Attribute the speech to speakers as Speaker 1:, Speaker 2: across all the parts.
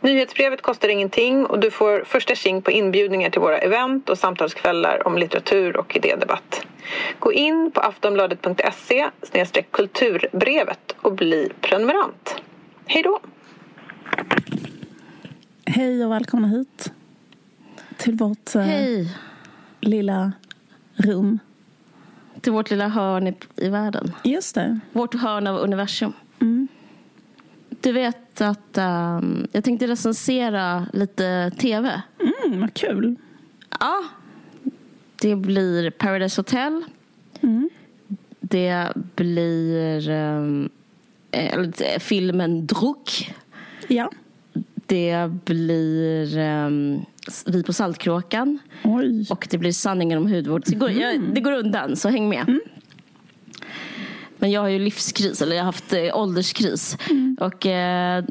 Speaker 1: Nyhetsbrevet kostar ingenting och du får första tjing på inbjudningar till våra event och samtalskvällar om litteratur och idédebatt. Gå in på aftonbladet.se kulturbrevet och bli prenumerant. Hej då!
Speaker 2: Hej och välkomna hit till vårt eh,
Speaker 3: Hej!
Speaker 2: lilla rum.
Speaker 3: Till vårt lilla hörn i, i världen.
Speaker 2: Just det.
Speaker 3: Vårt hörn av universum.
Speaker 2: Mm.
Speaker 3: Du vet att ehm, jag tänkte recensera lite tv.
Speaker 2: Mm, vad kul.
Speaker 3: Ja. Det blir Paradise Hotel.
Speaker 2: Mm.
Speaker 3: Det blir eh, filmen Druck.
Speaker 2: Ja.
Speaker 3: Det blir ehm, Vi på Saltkråkan.
Speaker 2: Oj.
Speaker 3: Och det blir sanningen om hudvård. Det går, jag, det går undan, så häng med. Men jag har ju livskris, eller jag har haft eh, ålderskris. Och eh,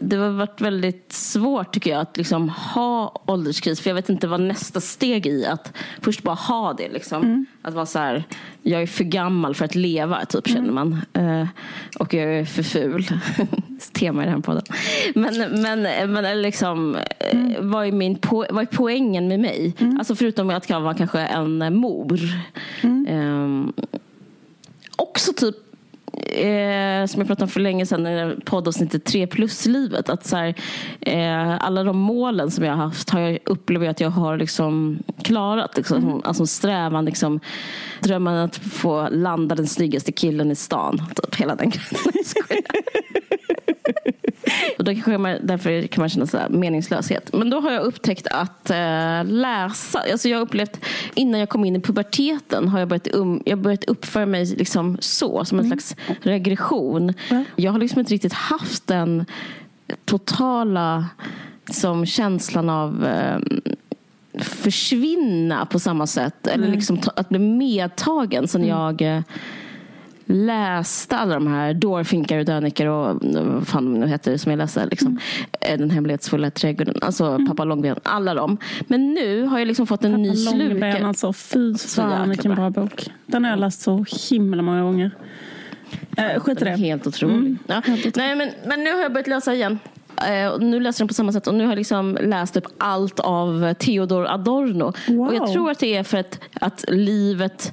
Speaker 3: det har varit väldigt svårt tycker jag att liksom ha ålderskris. För jag vet inte vad nästa steg i att först bara ha det. Liksom. Att vara så här, jag är för gammal för att leva, typ känner man. Eh, och jag är för ful. Tema i den här podden. Men, men, men liksom, eh, vad, är min po- vad är poängen med mig? Alltså förutom att jag var kanske en eh, mor. Ehm, också typ Eh, som jag pratade om för länge sedan i poddavsnittet 3 plus-livet. Att så här, eh, alla de målen som jag har haft har jag upplevt att jag har liksom klarat. Liksom. Alltså strävan, liksom, drömmen att få landa den snyggaste killen i stan. Typ hela den grejen. Och då kanske man, därför kan man känna så här meningslöshet. Men då har jag upptäckt att eh, läsa. Alltså jag har upplevt, innan jag kom in i puberteten har jag börjat, um, jag börjat uppföra mig liksom så, som en slags regression.
Speaker 2: Ja.
Speaker 3: Jag har liksom inte riktigt haft den totala som känslan av eh, försvinna på samma sätt. Eller liksom ta, att bli medtagen sen jag eh, läste alla de här Dårfinkar och Döniker och vad fan de nu heter som jag läste. Liksom. Eh, Den hemlighetsfulla trädgården. Alltså Pappa Långben. Alla dem. Men nu har jag liksom fått en ny
Speaker 2: Långben,
Speaker 3: sluka.
Speaker 2: alltså. Fy fan vilken
Speaker 3: bra.
Speaker 2: bok. Den har jag läst så himla många gånger. Eh, skit i det.
Speaker 3: Helt otrolig. Ja.
Speaker 2: helt otrolig.
Speaker 3: Nej, men, men nu har jag börjat läsa igen. Och nu läser den på samma sätt och nu har jag liksom läst typ allt av Theodor Adorno.
Speaker 2: Wow.
Speaker 3: Och jag tror att det är för att, att livet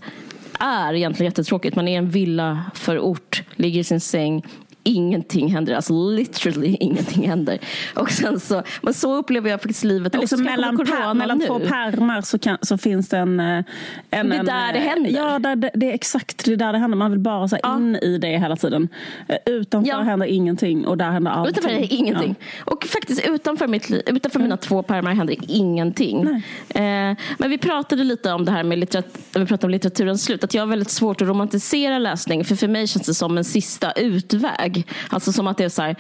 Speaker 3: är egentligen jättetråkigt. Man är i en villa förort, ligger i sin säng, ingenting händer. Alltså literally ingenting händer. Och sen så, men så upplever jag faktiskt livet
Speaker 2: Men
Speaker 3: också.
Speaker 2: liksom mellan
Speaker 3: corona
Speaker 2: mellan två pärmar så, kan, så finns det en... eh, en
Speaker 3: Det är
Speaker 2: en,
Speaker 3: där det
Speaker 2: eh,
Speaker 3: händer.
Speaker 2: Ja, där, det, det är exakt det är där det händer. Man vill bara så
Speaker 3: Ja.
Speaker 2: in i det hela tiden. Eh, Utanför
Speaker 3: Ja.
Speaker 2: händer ingenting och där händer allting.
Speaker 3: Utanför är ingenting. Och faktiskt utanför, mitt, utanför mina två pärmar händer ingenting. Eh, men vi pratade lite om det här med litterat- vi pratade om litteraturens slut. Att jag har väldigt svårt att romantisera läsning. För för mig känns det som en sista utväg. Alltså som att det är så här.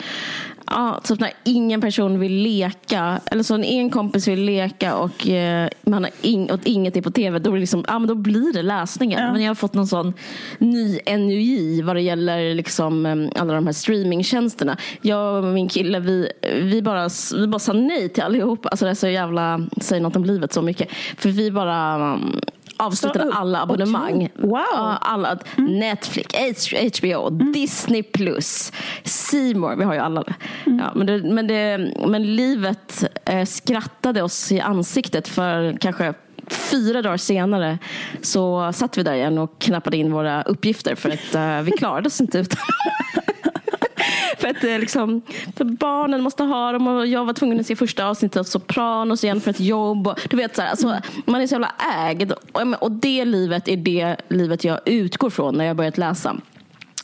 Speaker 3: Ja, typ när ingen person vill leka, eller så när en kompis vill leka och eh, man har ing- och inget är på tv, då, är liksom, ja, men då blir det läsningen.
Speaker 2: Ja.
Speaker 3: Men jag har fått någon sån ny NUI vad det gäller liksom, eh, alla de här streamingtjänsterna. Jag och min kille, vi, vi, bara, vi bara sa nej till allihop. Alltså det är så jävla, säger något om livet så mycket. För vi bara um, avslutade alla abonnemang.
Speaker 2: Wow.
Speaker 3: Alla, Netflix, H- HBO, Disney+, plus, More, vi har ju alla. Ja, men, det, men, det, men livet eh, skrattade oss i ansiktet för kanske fyra dagar senare så satt vi där igen och knappade in våra uppgifter för att eh, vi klarade oss inte utan För att eh, liksom, för barnen måste ha dem och jag var tvungen att se första avsnittet av Sopranos igen för ett jobb. Och, du vet, så här, alltså, man är så jävla ägd. Och, och det livet är det livet jag utgår från när jag börjat läsa.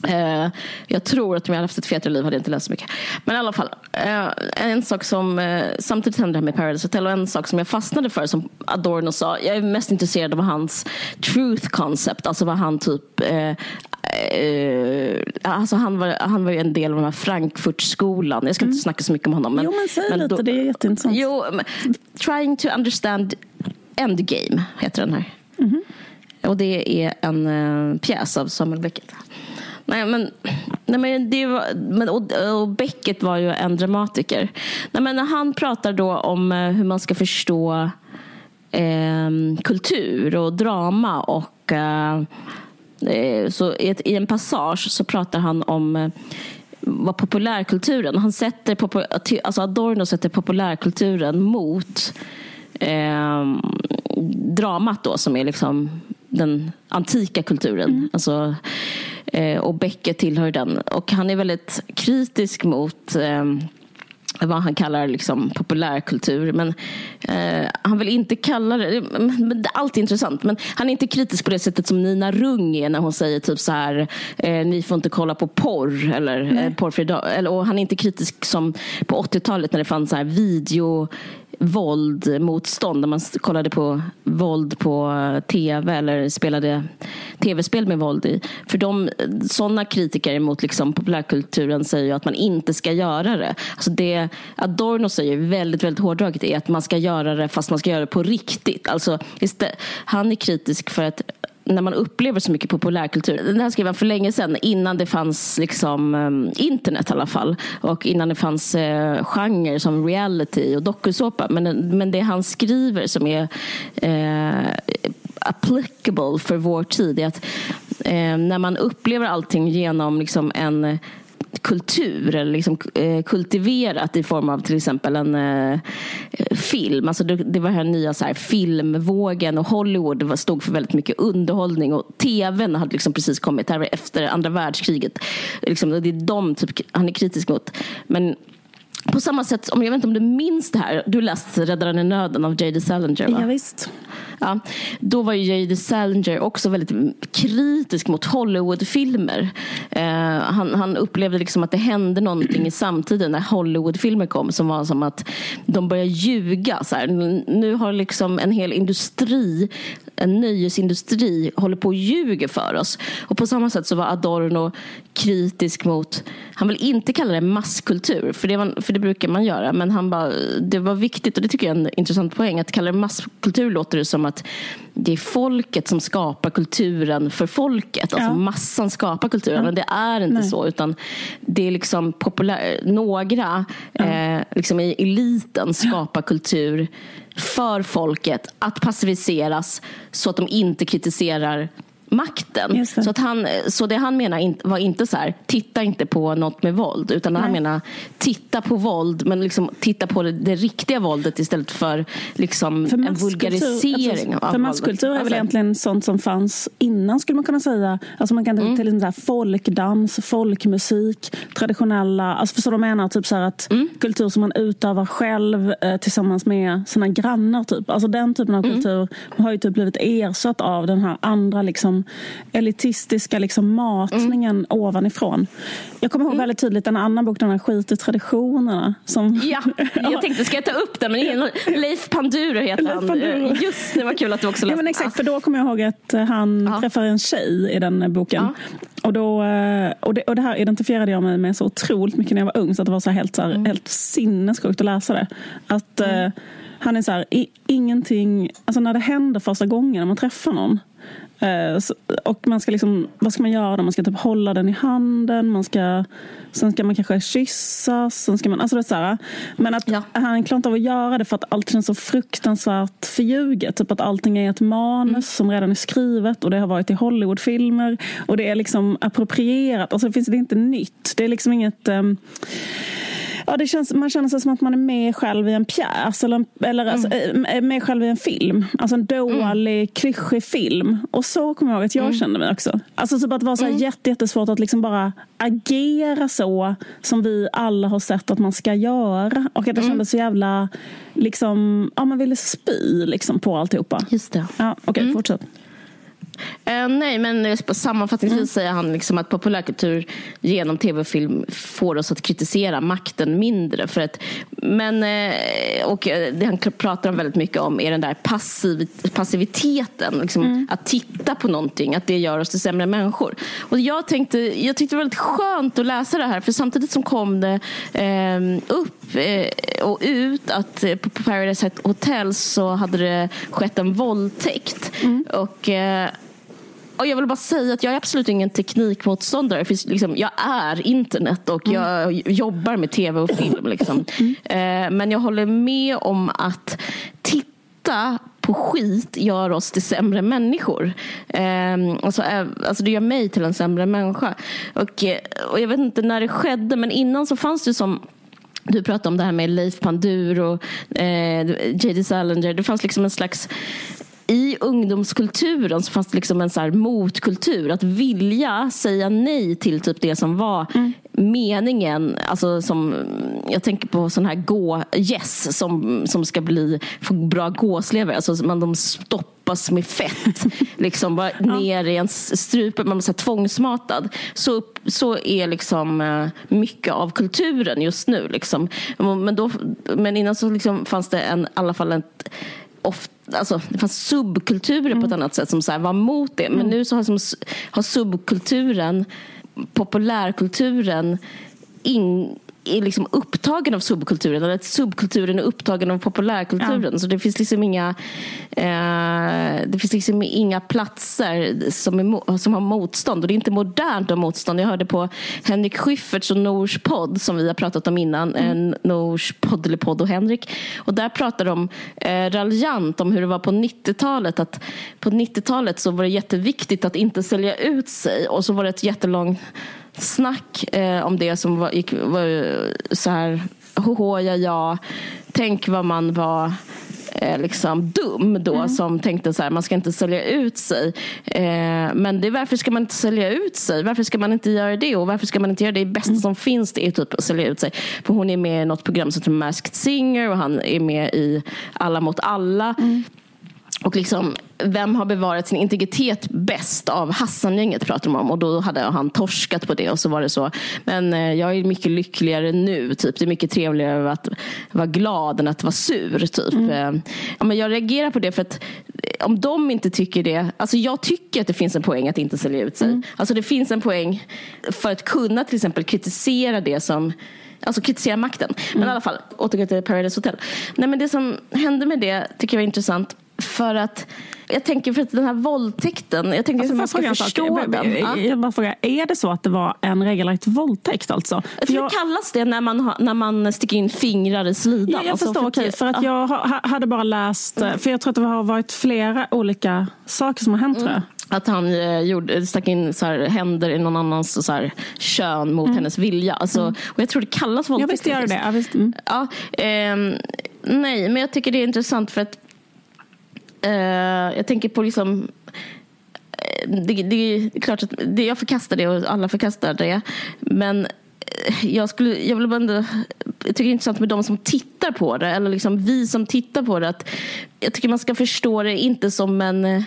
Speaker 3: Uh, jag tror att om jag hade haft ett fetare liv hade jag inte läst så mycket. Men i alla fall, uh, en sak som uh, samtidigt hände det här med Paradise Hotel och en sak som jag fastnade för som Adorno sa. Jag är mest intresserad av hans truth concept, alltså vad han typ eh, eh, alltså han, var, han var ju en del av den här Frankfurtskolan. Jag ska inte snacka så mycket om honom. Men,
Speaker 2: Jo, men säg lite, det är jätteintressant.
Speaker 3: Jo, men, Trying to understand Endgame heter den här. Och det är en uh, pjäs av Samuel Beckett. Nej, men, nej, men det var, men, och, och Beckett var ju en dramatiker. Nej, men han pratar då om eh, hur man ska förstå eh, kultur och drama. och eh, eh så i, ett, I en passage så pratar han om eh, vad populärkulturen, han sätter, alltså Adorno sätter populärkulturen mot eh, dramat då som är liksom den antika kulturen. Mm. Alltså, eh, och Beckett tillhör den. Och han är väldigt kritisk mot eh, vad han kallar liksom populärkultur. Men eh, han vill inte kalla det... Men, allt är intressant. Men han är inte kritisk på det sättet som Nina Rung är när hon säger typ så här eh, ni får inte kolla på porr. Eller, eh, porrfri eller, och han är inte kritisk som på 80-talet när det fanns så här video våldmotstånd. När man kollade på våld på eh, tv eller spelade tv-spel med våld i. För de, eh, sådana kritiker mot liksom populärkulturen säger ju att man inte ska göra det. Alltså det Adorno säger väldigt, väldigt hårdraget är att man ska göra det fast man ska göra det på riktigt. Alltså, han är kritisk för att när man upplever så mycket populärkultur. Den här skrev han för länge sedan, innan det fanns liksom, eh, internet i alla fall. Och innan det fanns eh, genrer som reality och dokusåpa. Men, men det han skriver som är eh, applicable för vår tid är att eh, när man upplever allting genom liksom en kultur eller liksom, eh, kultiverat i form av till exempel en eh, film. Alltså det, det var den nya så här, filmvågen och Hollywood stod för väldigt mycket underhållning och tvn hade liksom precis kommit här efter andra världskriget. Liksom, det är de typ, han är kritisk mot. Men på samma sätt, om jag vet inte om du minns det här, du läste Räddaren i nöden av J.D. Salinger va?
Speaker 2: Ja, visst.
Speaker 3: Ja, då var ju J.D. Salinger också väldigt kritisk mot Hollywoodfilmer. Eh, han, han upplevde liksom att det hände någonting i samtiden när Hollywoodfilmer kom som var som att de började ljuga. Så här. Nu har liksom en hel industri en nöjesindustri håller på och ljuger för oss. Och på samma sätt så var Adorno kritisk mot, han vill inte kalla det masskultur, för det, man, för det brukar man göra, men han bara, det var viktigt, och det tycker jag är en intressant poäng, att kalla det masskultur låter det som att det är folket som skapar kulturen för folket. Alltså ja. massan skapar kulturen. Ja. Men det är inte Nej. så. Utan det är liksom populär, några ja. eh, liksom i eliten skapar kultur för folket att passiviseras så att de inte kritiserar makten. Så, att han, så det han menar var inte så här, titta inte på något med våld. Utan Nej. han menar, titta på våld men liksom titta på det, det riktiga våldet istället för, liksom för en vulgarisering
Speaker 2: alltså, För masskultur är väl alltså- egentligen sånt som fanns innan skulle man kunna säga. Alltså man kan mm. till exempel folkdans, folkmusik, traditionella, alltså förstår du vad jag menar? Typ så att mm. kultur som man utövar själv eh, tillsammans med sina grannar. Typ. Alltså den typen av mm. kultur har ju typ blivit ersatt av den här andra liksom elitistiska liksom matningen mm. ovanifrån. Jag kommer ihåg mm. väldigt tydligt en annan bok, den här Skit i traditionerna. Som...
Speaker 3: Ja, jag tänkte ska jag ta upp den? Men Leif Panduro heter Leif Panduro. han. Just det, var kul att du också läste.
Speaker 2: Ja, men exakt, för då kommer jag ihåg att han ja. träffar en tjej i den boken. Ja. Och, då, eh, och, det, och det här identifierade jag mig med så otroligt mycket när jag var ung så att det var så helt, så här, mm. helt sinnessjukt att läsa det. Att mm. uh, han är så här, i, ingenting, alltså när det händer första gången när man träffar någon Eh, och man ska liksom, vad ska man göra? Man ska typ hålla den i handen, man ska, sen ska man kanske kyssas. Sen ska man, alltså det är så här, men att ja. han klarar inte av att göra det för att allt känns så fruktansvärt förljuget. Typ att allting är ett manus mm. som redan är skrivet och det har varit i Hollywoodfilmer. Och det är liksom approprierat. Alltså det finns det är inte nytt. Det är liksom inget um, Ja, det känns, man känner sig som att man är med själv i en pjäs eller, eller alltså, mm. alltså, med själv i en film. Alltså en dålig, mm. klyschig film. Och så kommer jag ihåg att jag mm. kände mig också. Alltså typ att det var så här mm. jättesvårt att liksom bara agera så som vi alla har sett att man ska göra. Och att jag mm. kände så jävla, liksom, ja man ville spy liksom på alltihopa.
Speaker 3: Just det.
Speaker 2: Ja, Okej, okay, mm. fortsätt.
Speaker 3: Uh, nej, men sammanfattningsvis mm. säger han liksom att populärkultur genom tv och film får oss att kritisera makten mindre. För att, men, uh, och eh, det han pratar om väldigt mycket om är den där passiv, passiviteten. Liksom, mm. Att titta på någonting, att det gör oss till sämre människor. Och jag, tänkte, jag tyckte det var väldigt skönt att läsa det här, för samtidigt som kom det uh, upp och ut att på Paradise Hotel så hade det skett en våldtäkt. Mm. Och och jag vill bara säga att jag är absolut ingen teknikmotståndare. För liksom, jag är internet och jag mm. jobbar med tv och film. Liksom. Mm. Eh, men jag håller med om att titta på skit gör oss till sämre människor. Eh, alltså, eh, alltså det gör mig till en sämre människa. Och, eh, och jag vet inte när det skedde, men innan så fanns det som du pratade om det här med Leif Pandur och eh, J.D. Salinger. Det fanns liksom en slags i ungdomskulturen så fanns det liksom en så motkultur. Att vilja säga nej till typ det som var mm. meningen. Alltså som, jag tänker på sån här gå-gäss som, som ska bli, få bra gåslever. Alltså man, de stoppas med fett. liksom bara ja. ner i ens strupe. Man blir så här tvångsmatad. Så, så är liksom eh, mycket av kulturen just nu. Liksom. Men, då, men innan så liksom fanns det en, i alla fall ett ofta, alltså, det fanns subkulturer mm. på ett mm. annat sätt som så här, var mot det. Men mm. nu så har, som, har subkulturen, populärkulturen in, är liksom upptagen av subkulturen eller att subkulturen är upptagen av populärkulturen. Ja. Så det finns liksom inga eh, det finns liksom inga platser som, är, som har motstånd. Och det är inte modernt att ha motstånd. Jag hörde på Henrik Schyfferts och Nors podd som vi har pratat om innan. Mm. Nors podd och Henrik. Och där pratar de eh, raljant om hur det var på 90-talet. Att på 90-talet så var det jätteviktigt att inte sälja ut sig. Och så var det ett jättelångt snack eh, om det som var, gick, var så här, hoho, ja, ja, tänk vad man var eh, liksom dum då mm. som tänkte så här, man ska inte sälja ut sig. Eh, men det, varför ska man inte sälja ut sig? Varför ska man inte göra det? Och varför ska man inte göra det? Det bästa mm. som finns det är typ att sälja ut sig. För hon är med i något program som heter Masked Singer och han är med i Alla mot alla. Mm. Och liksom, vem har bevarat sin integritet bäst av Hassan-gänget pratar de om. Och då hade han torskat på det och så var det så. Men eh, jag är mycket lyckligare nu. Typ. Det är mycket trevligare att vara glad än att vara sur. Typ. Mm. Eh, ja, men jag reagerar på det för att eh, om de inte tycker det. Alltså jag tycker att det finns en poäng att inte sälja ut sig. Mm. Alltså det finns en poäng för att kunna till exempel kritisera det som Alltså kritisera makten. Men mm. i alla fall, återgå till Paradise Hotel. Nej, men det som hände med det tycker jag var intressant. För att jag tänker för att den här våldtäkten, jag tänker alltså, man ska förstå sak, den.
Speaker 2: Jag, jag bara frågar, är det så att det var en regelrätt våldtäkt alltså?
Speaker 3: För, för jag, kallas det när man, när man sticker in fingrar i slidan?
Speaker 2: Ja, jag alltså, förstår, för, okej. För att jag hade bara läst, mm. för jag tror att det har varit flera olika saker som har hänt mm.
Speaker 3: Att han eh, gjorde, stack in så här, händer i någon annans så här, kön mot mm. hennes vilja. Alltså, mm. Och jag tror det kallas våldtäkt.
Speaker 2: Ja, visst gör det. Ja, visst. Mm.
Speaker 3: Ja, eh, nej, men jag tycker det är intressant för att Eh, jag tänker på liksom eh, det, det, är klart att det, jag förkastar det och alla förkastar det. Men eh, jag, skulle, jag, vill ändå, jag tycker det är intressant med de som tittar på det. Eller liksom vi som tittar på det. Att jag tycker man ska förstå det inte som en eh,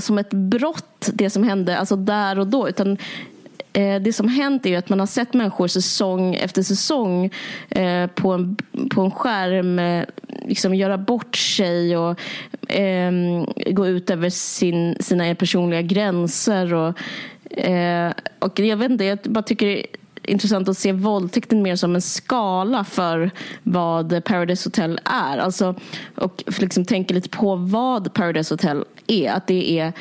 Speaker 3: som ett brott, det som hände alltså där och då. Utan Eh, det som hänt är att man har sett människor säsong efter säsong eh, på, en, på en skärm eh, liksom göra bort sig och eh, gå ut över sin, sina personliga gränser. Och, eh, och jag vet inte, jag bara tycker det är intressant att se våldtäkten mer som en skala för vad Paradise Hotel är. Alltså, och liksom tänka lite på vad Paradise Hotel är. Att det är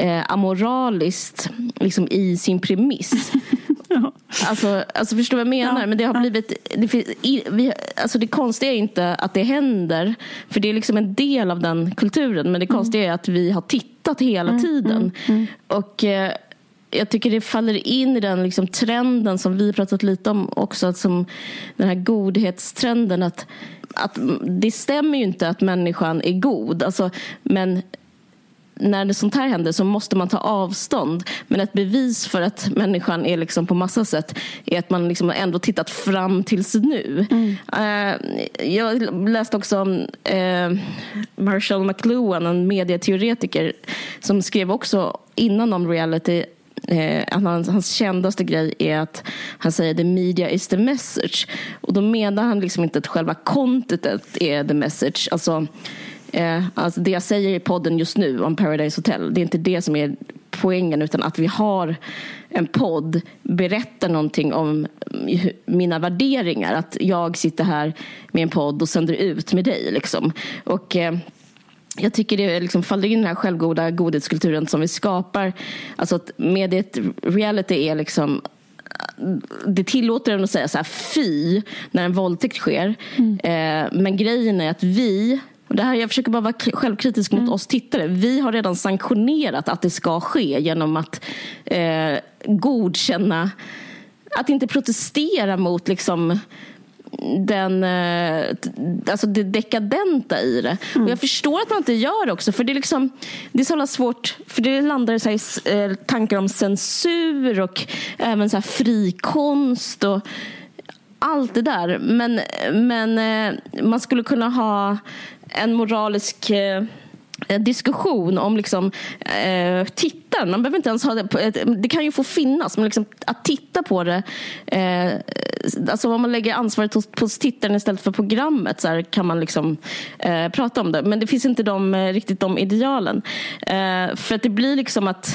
Speaker 3: eh, amoraliskt liksom, i sin premiss. ja. alltså, alltså förstår vad jag menar? Ja. Men det har blivit... Det, i, vi, alltså det konstiga är inte att det händer, för det är liksom en del av den kulturen. Men det mm. konstiga är att vi har tittat hela mm, tiden. Mm, mm. Och... Eh, jag tycker det faller in i den liksom trenden som vi pratat lite om också, som den här godhetstrenden. Att, att det stämmer ju inte att människan är god, alltså, men när det sånt här händer så måste man ta avstånd. Men ett bevis för att människan är liksom på massa sätt är att man liksom ändå tittat fram tills nu. Mm. Uh, jag läste också om uh, Marshall McLuhan, en medieteoretiker som skrev också innan om reality Eh, hans, hans kändaste grej är att han säger the media is the message. Och då menar han liksom inte att själva contentet är the message. Alltså, Eh, alltså det jag säger i podden just nu om Paradise Hotel, det är inte det som är poängen utan att vi har en podd berättar någonting om mina värderingar. Att jag sitter här med en podd och sänder ut med dig. Liksom. Och, eh, jag tycker det liksom faller in i den här självgoda godhetskulturen som vi skapar. Alltså att mediet, reality är liksom det tillåter en att säga så här fy när en våldtäkt sker. Mm. Eh, men grejen är att vi det här, jag försöker bara vara självkritisk mot mm. oss tittare. Vi har redan sanktionerat att det ska ske genom att eh, godkänna, att inte protestera mot liksom den, eh, alltså det dekadenta i det. Mm. Och jag förstår att man inte gör det också. För det är, liksom, det är så svårt. För det landar i så här, tankar om censur och även så här frikonst. Och, allt det där. Men, men eh, man skulle kunna ha en moralisk eh, diskussion om liksom, eh, tittaren. Man behöver inte ens ha det. det kan ju få finnas, men liksom, att titta på det. Eh, alltså om man lägger ansvaret hos, hos tittaren istället för programmet så här, kan man liksom, eh, prata om det. Men det finns inte de, eh, riktigt de idealen. Eh, för att det blir liksom att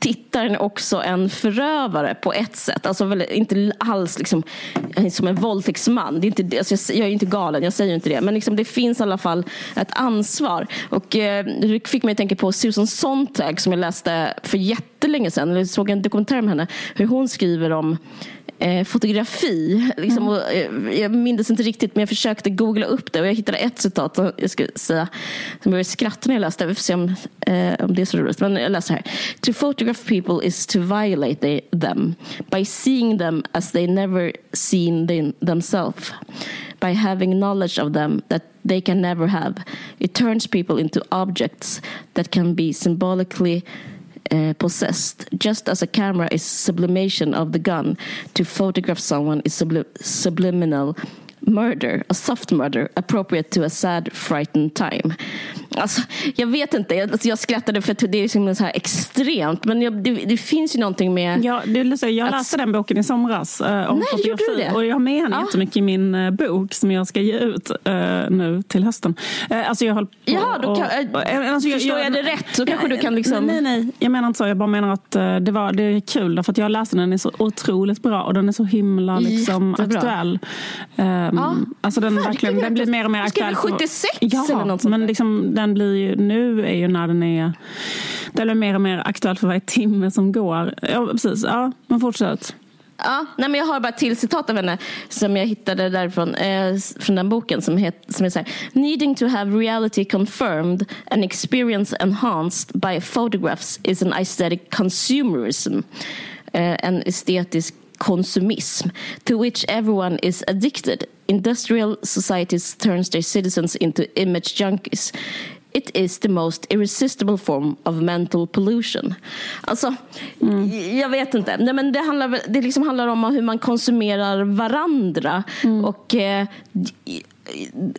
Speaker 3: tittaren är också en förövare på ett sätt. Alltså väl, inte alls liksom, eh, som en våldtäktsman. Det är inte, alltså jag, är inte galen, jag säger inte det. Men liksom, det finns i alla fall ett ansvar. Och eh, Det fick mig att tänka på Susan Sontag som jag läste för jättelänge sedan. Jag såg en dokumentär med henne. Hur hon skriver om eh, fotografi. Liksom, mm. och, eh, jag minns inte riktigt men jag försökte googla upp det och jag hittade ett citat som jag skulle säga som jag skratta när jag läste. Vi får se om, eh, om det är så roligt. Men jag läser här. To photograph people is to violate them by seeing them as they never seen them, themselves. By having knowledge of them that they can never have. It turns people into objects that can be symbolically uh, possessed, just as a camera is sublimation of the gun. To photograph someone is subli subliminal murder, a soft murder, appropriate to a sad, frightened time. Alltså, jag vet inte, jag, alltså jag skrattade för att det är liksom så här extremt. Men jag, det, det, finns ju någonting med...
Speaker 2: Ja, det är jag att... läste den boken i somras uh, om
Speaker 3: Nej, fotografi.
Speaker 2: Och jag har med henne ja. jättemycket i min uh, bok som jag ska ge ut uh, nu till hösten. Uh, alltså jag höll på
Speaker 3: Jaha, då kan, och, alltså jag, förstår jag, jag, det rätt så kanske du kan liksom...
Speaker 2: Nej, nej, jag menar inte så. Jag bara menar att det, var, det är kul för att jag läste den, den är så otroligt bra och den är så himla liksom, aktuell. Um, ja. Alltså den, verkligen, den blir mer och mer aktuell.
Speaker 3: Ska 76 ja, eller något sånt
Speaker 2: men liksom, den blir ju, nu är ju när den är den blir mer och mer aktuell för varje timme som går. Ja, precis. Ja, men fortsätt.
Speaker 3: Ja, nej men jag har bara ett till citat av henne som jag hittade därifrån, eh, från den boken som, het, som är så här. Needing to have reality confirmed and experience enhanced by photographs is an aesthetic consumerism. Eh, en estetisk konsumism to which everyone is addicted. Industrial societies turns their citizens into image junkies. It is the most irresistible form of mental pollution. Alltså, mm. jag vet inte. Nej, men det handlar, det liksom handlar om hur man konsumerar varandra. Mm. Och eh,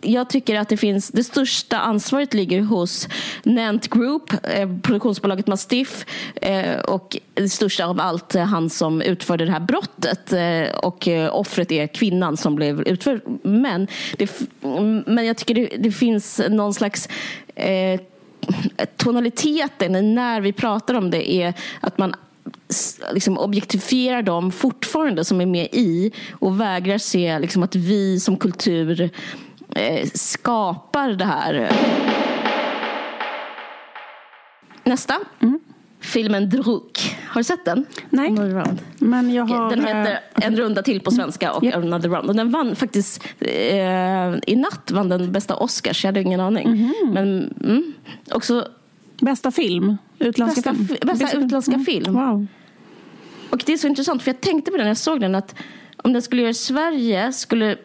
Speaker 3: jag tycker att det finns det största ansvaret ligger hos Nant Group, eh, produktionsbolaget Mastiff eh, och det största av allt eh, han som utförde det här brottet eh, och eh, offret är kvinnan som blev utförd. Men, det, men jag tycker det, det finns någon slags eh, tonaliteten när vi pratar om det är att man liksom objektifierar dem fortfarande som är med i och vägrar se liksom att vi som kultur eh, skapar det här. Nästa. Mm. Filmen Druk. Har du sett den?
Speaker 2: Nej. Men jag har,
Speaker 3: den heter äh, En runda till på svenska och yep. Another Round. Och den vann faktiskt, eh, i natt vann den bästa Oscars. Jag hade ingen aning. Mm. Men mm, också
Speaker 2: Bästa film? Utländska
Speaker 3: bästa,
Speaker 2: film?
Speaker 3: Bästa utländska mm. film.
Speaker 2: Wow.
Speaker 3: Och det är så intressant för jag tänkte på det när jag såg den att om den skulle göra i Sverige skulle,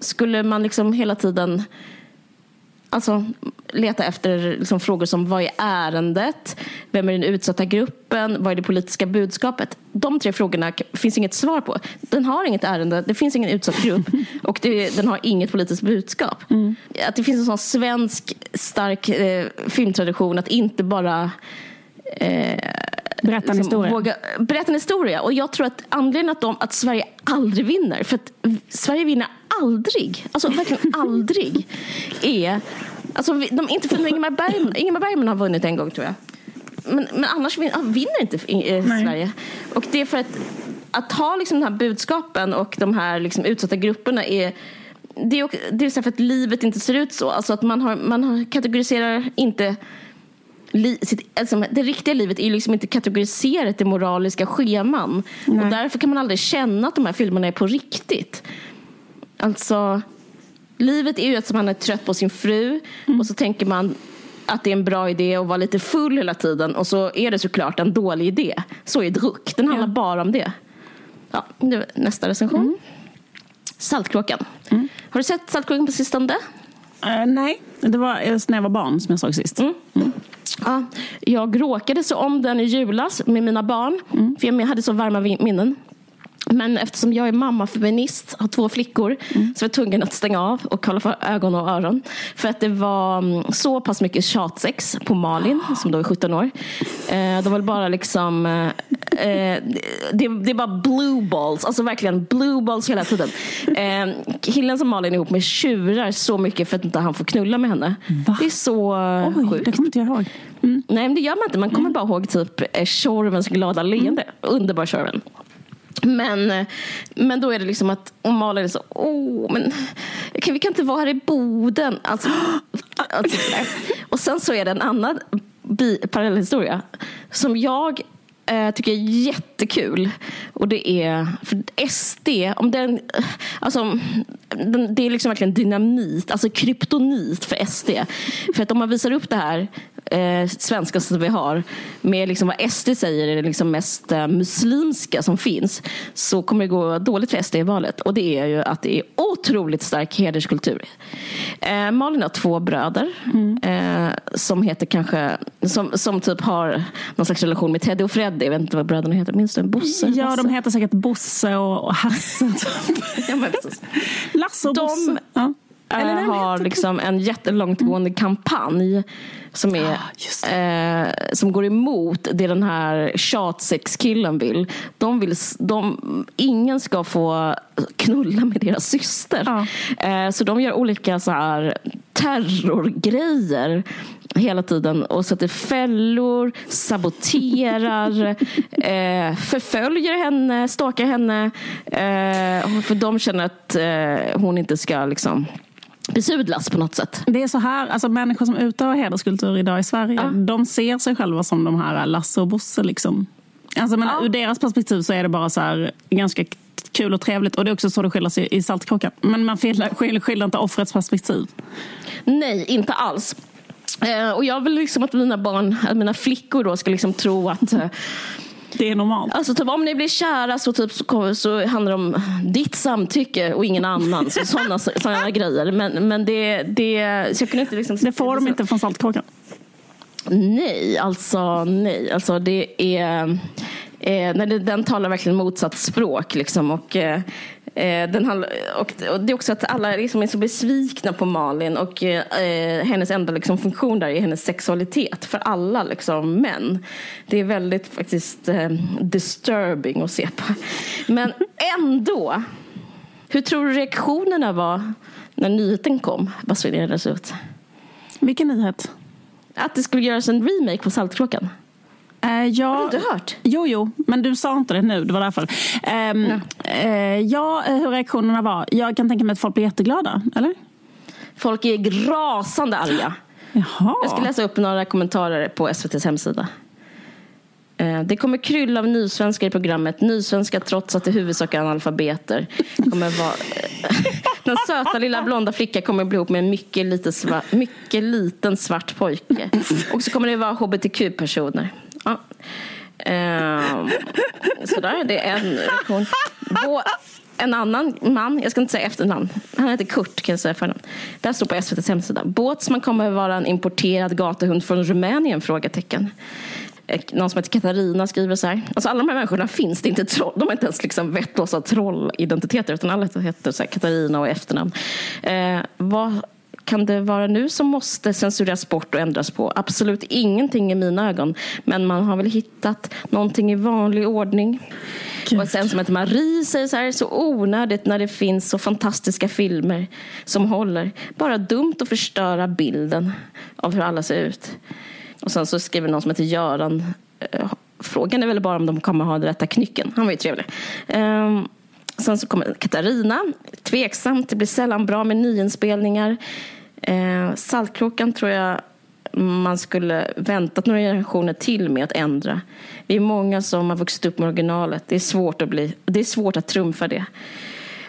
Speaker 3: skulle man liksom hela tiden alltså, leta efter liksom frågor som vad är ärendet? Vem är den utsatta gruppen? Vad är det politiska budskapet? De tre frågorna finns inget svar på. Den har inget ärende, det finns ingen utsatt grupp och det, den har inget politiskt budskap. Mm. Att det finns en sån svensk stark eh, filmtradition att inte bara eh,
Speaker 2: Berätta en historia. Våga,
Speaker 3: berätta en historia. Och jag tror att anledningen att, de, att Sverige aldrig vinner, för att Sverige vinner aldrig, alltså verkligen aldrig, är Alltså, de, inte för Ingemar Bergman, Ingemar Bergman har vunnit en gång tror jag. Men, men annars vinner inte eh, Sverige. Och det är för att, att ha liksom de här budskapen och de här liksom utsatta grupperna är det är, det är så för att livet inte ser ut så. Alltså att man, har, man har, kategoriserar inte li, sitt, alltså det riktiga livet är ju liksom inte kategoriserat i moraliska scheman. Nej. Och därför kan man aldrig känna att de här filmerna är på riktigt. Alltså, livet är ju att man är trött på sin fru mm. och så tänker man att det är en bra idé att vara lite full hela tiden och så är det såklart en dålig idé. Så är Druck, den handlar ja. bara om det. Ja, det nästa recension. Mm. Saltkråkan. Mm. Har du sett Saltkråkan på sistone?
Speaker 2: Uh, nej, det var när jag var barn som jag såg sist. Mm.
Speaker 3: Ja, jag råkade se om den i julas med mina barn. Mm. För jag hade så varma minnen. Men eftersom jag är mammafeminist, har två flickor, mm. så var jag tvungen att stänga av och kolla för ögon och öron. För att det var mm, så pass mycket tjatsex på Malin, som då är 17 år. Eh, de var bara liksom... Eh, eh, det, det är bara blue balls, alltså verkligen blue balls hela tiden. Eh, killen som Malin är ihop med tjurar så mycket för att inte han får knulla med henne. Va? Det är så
Speaker 2: Oj, sjukt. Det kommer inte jag ihåg. Mm.
Speaker 3: Nej, men det gör man inte. Man kommer mm. bara ihåg typ Tjorvens glada leende. Mm. Underbar Tjorven. Men, men då är det liksom att och Malin är så, åh, men kan, vi kan inte vara här i Boden. Alltså, alltså, och sen så är det en annan parallellhistoria som jag eh, tycker är jättekul. Och det är för SD, om den, alltså, den, det är liksom verkligen dynamit, alltså kryptonit för SD. För att om man visar upp det här eh, svenskaste vi har med liksom vad SD säger är det liksom mest eh, muslimska som finns så kommer det gå dåligt för SD i valet. Och det är ju att det är otroligt stark hederskultur. Eh, Malin har två bröder mm. eh, som heter kanske som, som typ har någon slags relation med Teddy och Freddy. Jag vet inte vad bröderna heter. Minns du? Bosse?
Speaker 2: Ja, de heter säkert Bosse och, och Hasse. ja, Lasse och de, Bosse. Ja.
Speaker 3: Eller har liksom en jättelångtgående kampanj som, är, ah, eh, som går emot det den här tjatsexkillen vill. De vill de, ingen ska få knulla med deras syster. Ah. Eh, så de gör olika så här terrorgrejer hela tiden och sätter fällor, saboterar, eh, förföljer henne, stalkar henne. Eh, för de känner att eh, hon inte ska liksom besudlas på något sätt.
Speaker 2: Det är så här, alltså människor som utövar hederskultur idag i Sverige, ja. de ser sig själva som de här Lasse och Bosse. Liksom. Alltså, men ja. Ur deras perspektiv så är det bara så här, ganska kul och trevligt. Och det är också så det skiljer sig i Saltkråkan. Men man skiljer, skiljer inte offrets perspektiv.
Speaker 3: Nej, inte alls. Eh, och jag vill liksom att mina barn, mina flickor då ska liksom tro att eh,
Speaker 2: det är normalt.
Speaker 3: Alltså typ, om ni blir kära så, typ, så, så handlar det om ditt samtycke och ingen annan. Så, sådana, sådana grejer. Men, men det, det, så jag kunde inte liksom,
Speaker 2: det får de inte från Saltkråkan?
Speaker 3: Nej, alltså nej. Alltså det är... Eh, nej, den talar verkligen motsatt språk. Liksom, och, Eh, den handlar, och, och, det är också att alla liksom är så besvikna på Malin och eh, hennes enda liksom, funktion där är hennes sexualitet för alla liksom, män. Det är väldigt faktiskt eh, disturbing att se på. Men ändå, hur tror du reaktionerna var när nyheten kom basunerades ut?
Speaker 2: Vilken nyhet?
Speaker 3: Att det skulle göras en remake på Saltkråkan.
Speaker 2: Uh, ja,
Speaker 3: Har du inte hört?
Speaker 2: Jo, jo, men du sa inte det nu. Det var därför. Ja. Uh, ja, hur reaktionerna var. Jag kan tänka mig att folk blir jätteglada, eller?
Speaker 3: Folk är rasande arga.
Speaker 2: Jaha.
Speaker 3: Jag ska läsa upp några kommentarer på SVTs hemsida. Eh, det kommer krylla av nysvenskar i programmet. Nysvenska trots att det huvudsak är analfabeter. Kommer vara... Den söta lilla blonda flickan kommer bli ihop med en mycket, lite svart, mycket liten svart pojke. Och så kommer det vara hbtq-personer. Ja. Ehm, sådär, det är en reaktion. En annan man, jag ska inte säga efternamn, han heter Kurt kan jag säga förnamn. Det här står på SVTs hemsida. Båtsman kommer vara en importerad gatuhund från Rumänien? Frågetecken. Eh, någon som heter Katarina skriver så här. Alltså alla de här människorna finns det inte troll. De är inte ens liksom vettlösa trollidentiteter utan alla heter så här, Katarina och efternamn. Eh, vad kan det vara nu som måste censureras bort och ändras på? Absolut ingenting i mina ögon. Men man har väl hittat någonting i vanlig ordning. Gud. Och sen som heter Marie säger så här, så onödigt när det finns så fantastiska filmer som håller. Bara dumt att förstöra bilden av hur alla ser ut. Och sen så skriver någon som heter Göran. Eh, frågan är väl bara om de kommer ha den rätta knycken. Han var ju trevlig. Um, Sen så kommer Katarina. Tveksamt, det blir sällan bra med nyinspelningar. Eh, Saltkråkan tror jag man skulle väntat några generationer till med att ändra. Vi är många som har vuxit upp med originalet. Det är svårt att, bli, det är svårt att trumfa det.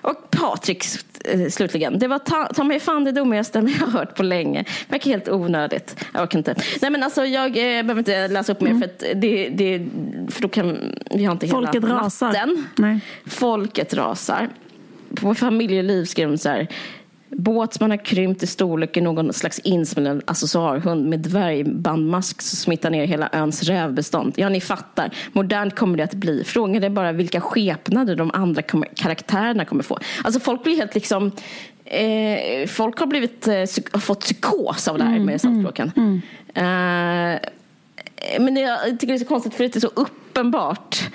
Speaker 3: Och Patrik eh, slutligen. Det var ta, ta mig fan det dummaste jag har hört på länge. Verkar helt onödigt. Jag orkar inte. Nej men alltså jag eh, behöver inte läsa upp mer mm. för att det, det, för då kan vi har inte
Speaker 2: Folket
Speaker 3: hela
Speaker 2: rasar.
Speaker 3: natten.
Speaker 2: Nej.
Speaker 3: Folket rasar. På familjeliv skrev de så här. Båtsman har krympt i storlek i någon slags insmälld accessoarhund med dvärgbandmask som smittar ner hela öns rävbestånd. Ja, ni fattar. Modernt kommer det att bli. Frågan är bara vilka skepnader de andra karaktärerna kommer få. Alltså folk blir helt liksom eh, folk har blivit, eh, fått psykos av det här mm, med Saltkråkan. Mm, mm. eh, men jag tycker det är så konstigt för det är så uppenbart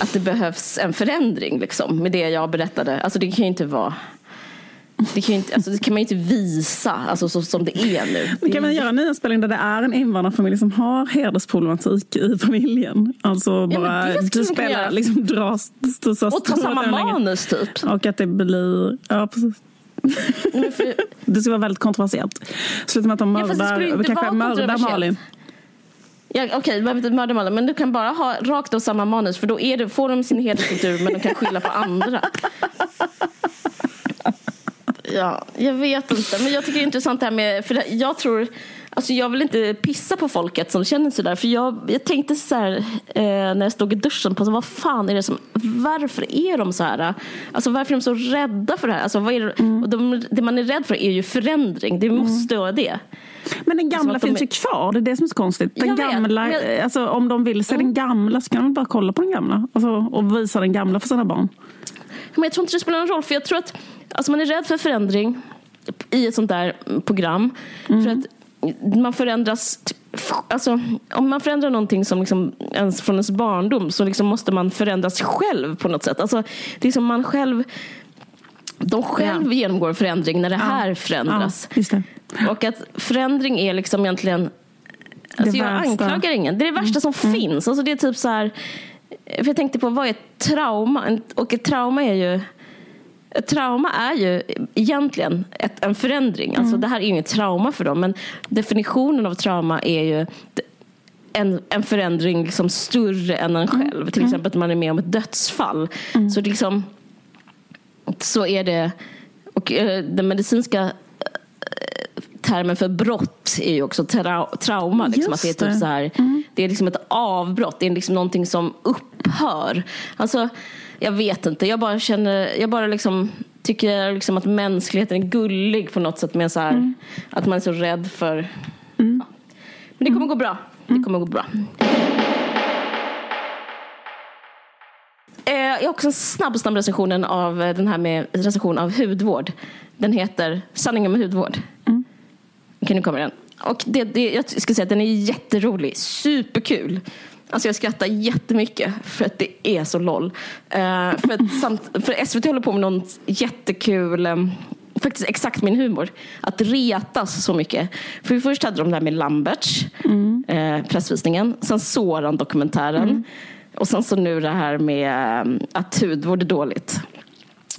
Speaker 3: att det behövs en förändring liksom, med det jag berättade. Alltså det kan ju inte vara det kan, inte, alltså, det kan man ju inte visa alltså, så som det är nu.
Speaker 2: Men kan man göra en nyinspelning där det är en invandrarfamilj som har hedersproblematik i familjen? Alltså bara
Speaker 3: ja,
Speaker 2: du spelar, liksom dras...
Speaker 3: Och ta samma manus typ.
Speaker 2: Och att det blir, ja precis. det ska vara väldigt kontroversiellt. Sluta med att de mördar, ja, kanske mördar Malin.
Speaker 3: Ja, Okej, okay, behöver inte mörda Malin, men du kan bara ha rakt av samma manus för då är det, får de sin hederskultur men de kan skylla på andra. Ja, jag vet inte. Men jag tycker det är intressant det här med, för jag tror, alltså jag vill inte pissa på folket som känner sådär. För jag, jag tänkte så här, eh, när jag stod i duschen, på så, vad fan är det som, varför är de så här? Alltså varför är de så rädda för det här? Alltså, vad är det, mm. de, det man är rädd för är ju förändring, det måste vara det.
Speaker 2: Men den gamla alltså finns de... ju kvar, det är det som är så konstigt. Den gamla, jag... alltså, om de vill se mm. den gamla så kan de bara kolla på den gamla alltså, och visa den gamla för sina barn.
Speaker 3: Men jag tror inte det spelar någon roll, för jag tror att Alltså man är rädd för förändring i ett sånt där program. Mm. För att man förändras Alltså, om man förändrar någonting som liksom ens från ens barndom så liksom måste man förändras själv på något sätt. Alltså, det är som man själv de själv ja. genomgår förändring när det här ja. förändras.
Speaker 2: Ja,
Speaker 3: och att förändring är liksom egentligen Alltså jag anklagar ingen. Det är det värsta som mm. finns. Alltså det är typ så här, jag tänkte på vad är trauma? Och ett trauma är ju trauma är ju egentligen ett, en förändring. Alltså, mm. Alltså, det här är inget trauma för dem, men definitionen av trauma är ju en, en förändring liksom större än en själv. Mm. Till exempel att man är med om ett dödsfall. Mm. Så, liksom, så är det... Och eh, den medicinska eh, termen för brott är ju också tra trauma. Liksom, att det, är typ så här, mm. det är liksom ett avbrott, det är liksom någonting som upphör. Alltså, jag vet inte, jag bara känner, jag bara liksom tycker liksom att mänskligheten är gullig på något sätt med så här, mm. att man är så rädd för... Mm. Ja. Men det kommer gå bra. Det mm. kommer gå bra. Eh, jag har också en snabb, snabb recensionen av eh, den här med recension av hudvård. Den heter Sanningen med hudvård. Mm. Okej, nu kommer den. Och det, det, jag ska säga att den är jätterolig, superkul. Alltså jag skrattar jättemycket för att det är så LOL. Uh, för, att samt, för SVT håller på med något jättekul um, faktiskt exakt min humor. Att retas så mycket. För först hade de det här med Lamberts, mm. eh, pressvisningen. Sen Soran-dokumentären. Mm. Och sen så nu det här med um, att hudvård är dåligt.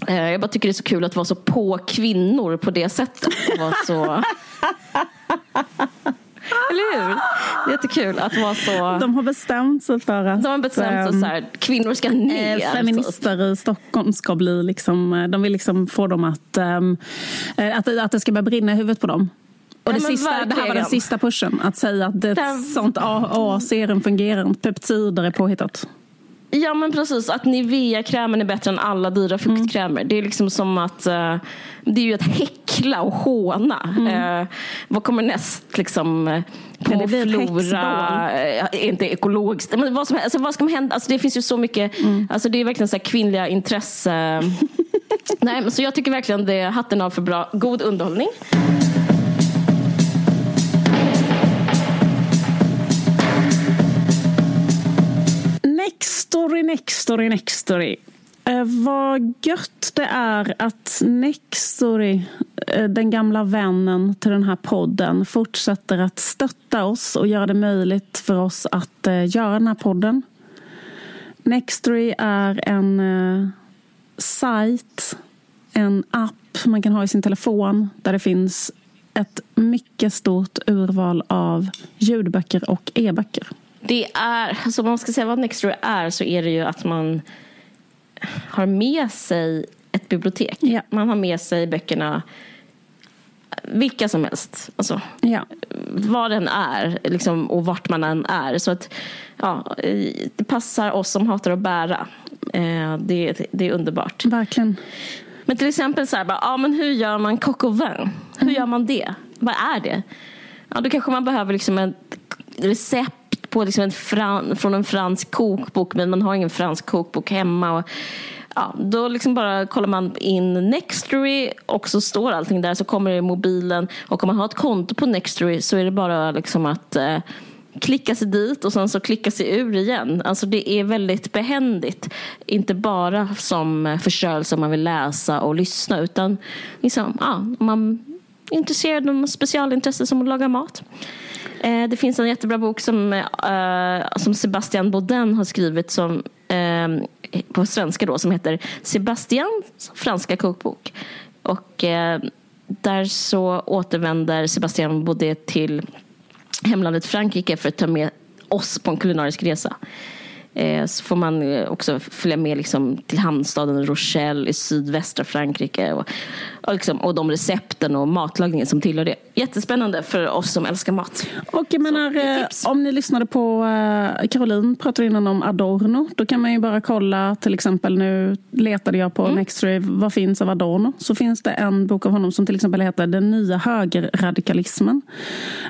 Speaker 3: Eh, jag bara tycker det är så kul att vara så på kvinnor på det sättet. Vara så... Eller hur? Det jättekul att vara så...
Speaker 2: De har bestämt sig för att...
Speaker 3: De har bestämt sig så här, kvinnor ska ner.
Speaker 2: Eh, feminister i Stockholm ska bli liksom... Eh, de vill liksom få dem att... Att, att det ska börja brinna i huvudet på dem. Och det, sista, det här var den sista pushen. Att säga att ett Den... sånt AA-serum fungerar inte. Peptider är påhittat.
Speaker 3: Ja men precis, att Nivea-krämen är bättre än alla dyra fuktkrämer. Mm. Det är liksom som att uh, Det är ju att häckla och håna. Mm. Uh, vad kommer näst liksom på Flora? Uh, inte ekologiskt. Men vad, som, alltså, vad ska hända? Alltså, det finns ju så mycket. Mm. Alltså, det är verkligen så här kvinnliga intresse. Nej, men, så jag tycker verkligen det är hatten av för bra, god underhållning.
Speaker 2: Story Nextory, Nextory. Eh, vad gött det är att Nextory, eh, den gamla vännen till den här podden, fortsätter att stötta oss och göra det möjligt för oss att eh, göra den här podden. Nextory är en, eh, sajt, en app man kan ha i sin telefon där det finns ett mycket stort urval av ljudböcker och e-böcker.
Speaker 3: Det är, alltså om man ska säga vad Nextory är så är det ju att man har med sig ett bibliotek.
Speaker 2: Ja.
Speaker 3: Man har med sig böckerna vilka som helst. Alltså,
Speaker 2: Ja.
Speaker 3: vad den är liksom, och vart man än är. Så att ja, det passar oss som hatar att bära. Eh, det, det är underbart.
Speaker 2: Verkligen.
Speaker 3: Men till exempel så här, bara, ja, men hur gör man coq au vin? Hur gör man det? Vad är det? Ja, då kanske man behöver liksom ett recept på liksom en fran, från en fransk kokbok men man har ingen fransk kokbok hemma. Och, ja, då liksom bara kollar man in Nextory och så står allting där så kommer det i mobilen och om man har ett konto på Nextory så är det bara liksom att eh, klicka sig dit och sen så klicka sig ur igen. Alltså det är väldigt behändigt. Inte bara som förstörelse om man vill läsa och lyssna utan liksom, ja, om man är intresserad av specialintresse som att laga mat. Eh, det finns en jättebra bok som, eh, som Sebastian Baudin har skrivit som, eh, på svenska då, som heter Sebastians franska kokbok. Och eh, där så återvänder Sebastian Baudin till hemlandet Frankrike för att ta med oss på en kulinarisk resa. Eh, så får man eh, också följa med liksom till hamnstaden Rochelle i sydvästra Frankrike. Och, och, liksom, och de recepten och matlagningen som tillhör det. Jättespännande för oss som älskar mat.
Speaker 2: Och jag menar, eh, om ni lyssnade på Caroline pratade innan om Adorno. Då kan man ju bara kolla till exempel, nu letade jag på
Speaker 3: Mm.
Speaker 2: Nextory, vad finns av Adorno? Så finns det en bok av honom som till exempel heter Den nya högerradikalismen.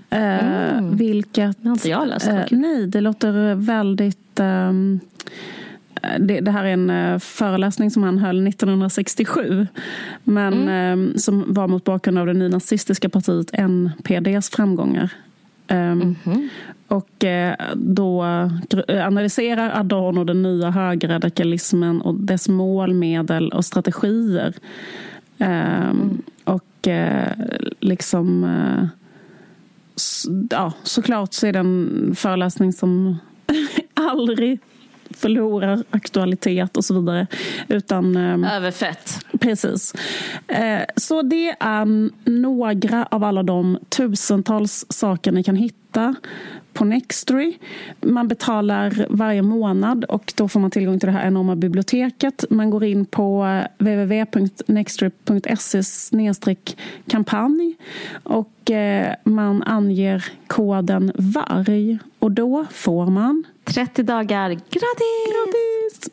Speaker 2: Eh, vilket,
Speaker 3: Mm. Det har inte jag läst,
Speaker 2: eh, nej, det låter väldigt ehm, det, det här är en eh, föreläsning som han höll 1967. Men
Speaker 3: Mm.
Speaker 2: eh, som var mot bakgrund av det nynazistiska partiet NPDs framgångar. Ehm,
Speaker 3: Mhm.
Speaker 2: Och eh, då gr- analyserar Adorno den nya högerradikalismen och dess mål, medel och strategier. Ehm, Och eh, liksom... eh, s- Ja, såklart så är det en föreläsning som aldrig förlorar aktualitet och så vidare. Utan... Ehm,
Speaker 3: Överfett.
Speaker 2: Precis. Eh, Så det är några av alla de tusentals saker ni kan hitta på Nextory. Man betalar varje månad och då får man tillgång till det här enorma biblioteket. Man går in på www.nextory.se kampanj och eh, man anger koden VARG och då får man
Speaker 3: 30 dagar gratis.
Speaker 2: gratis.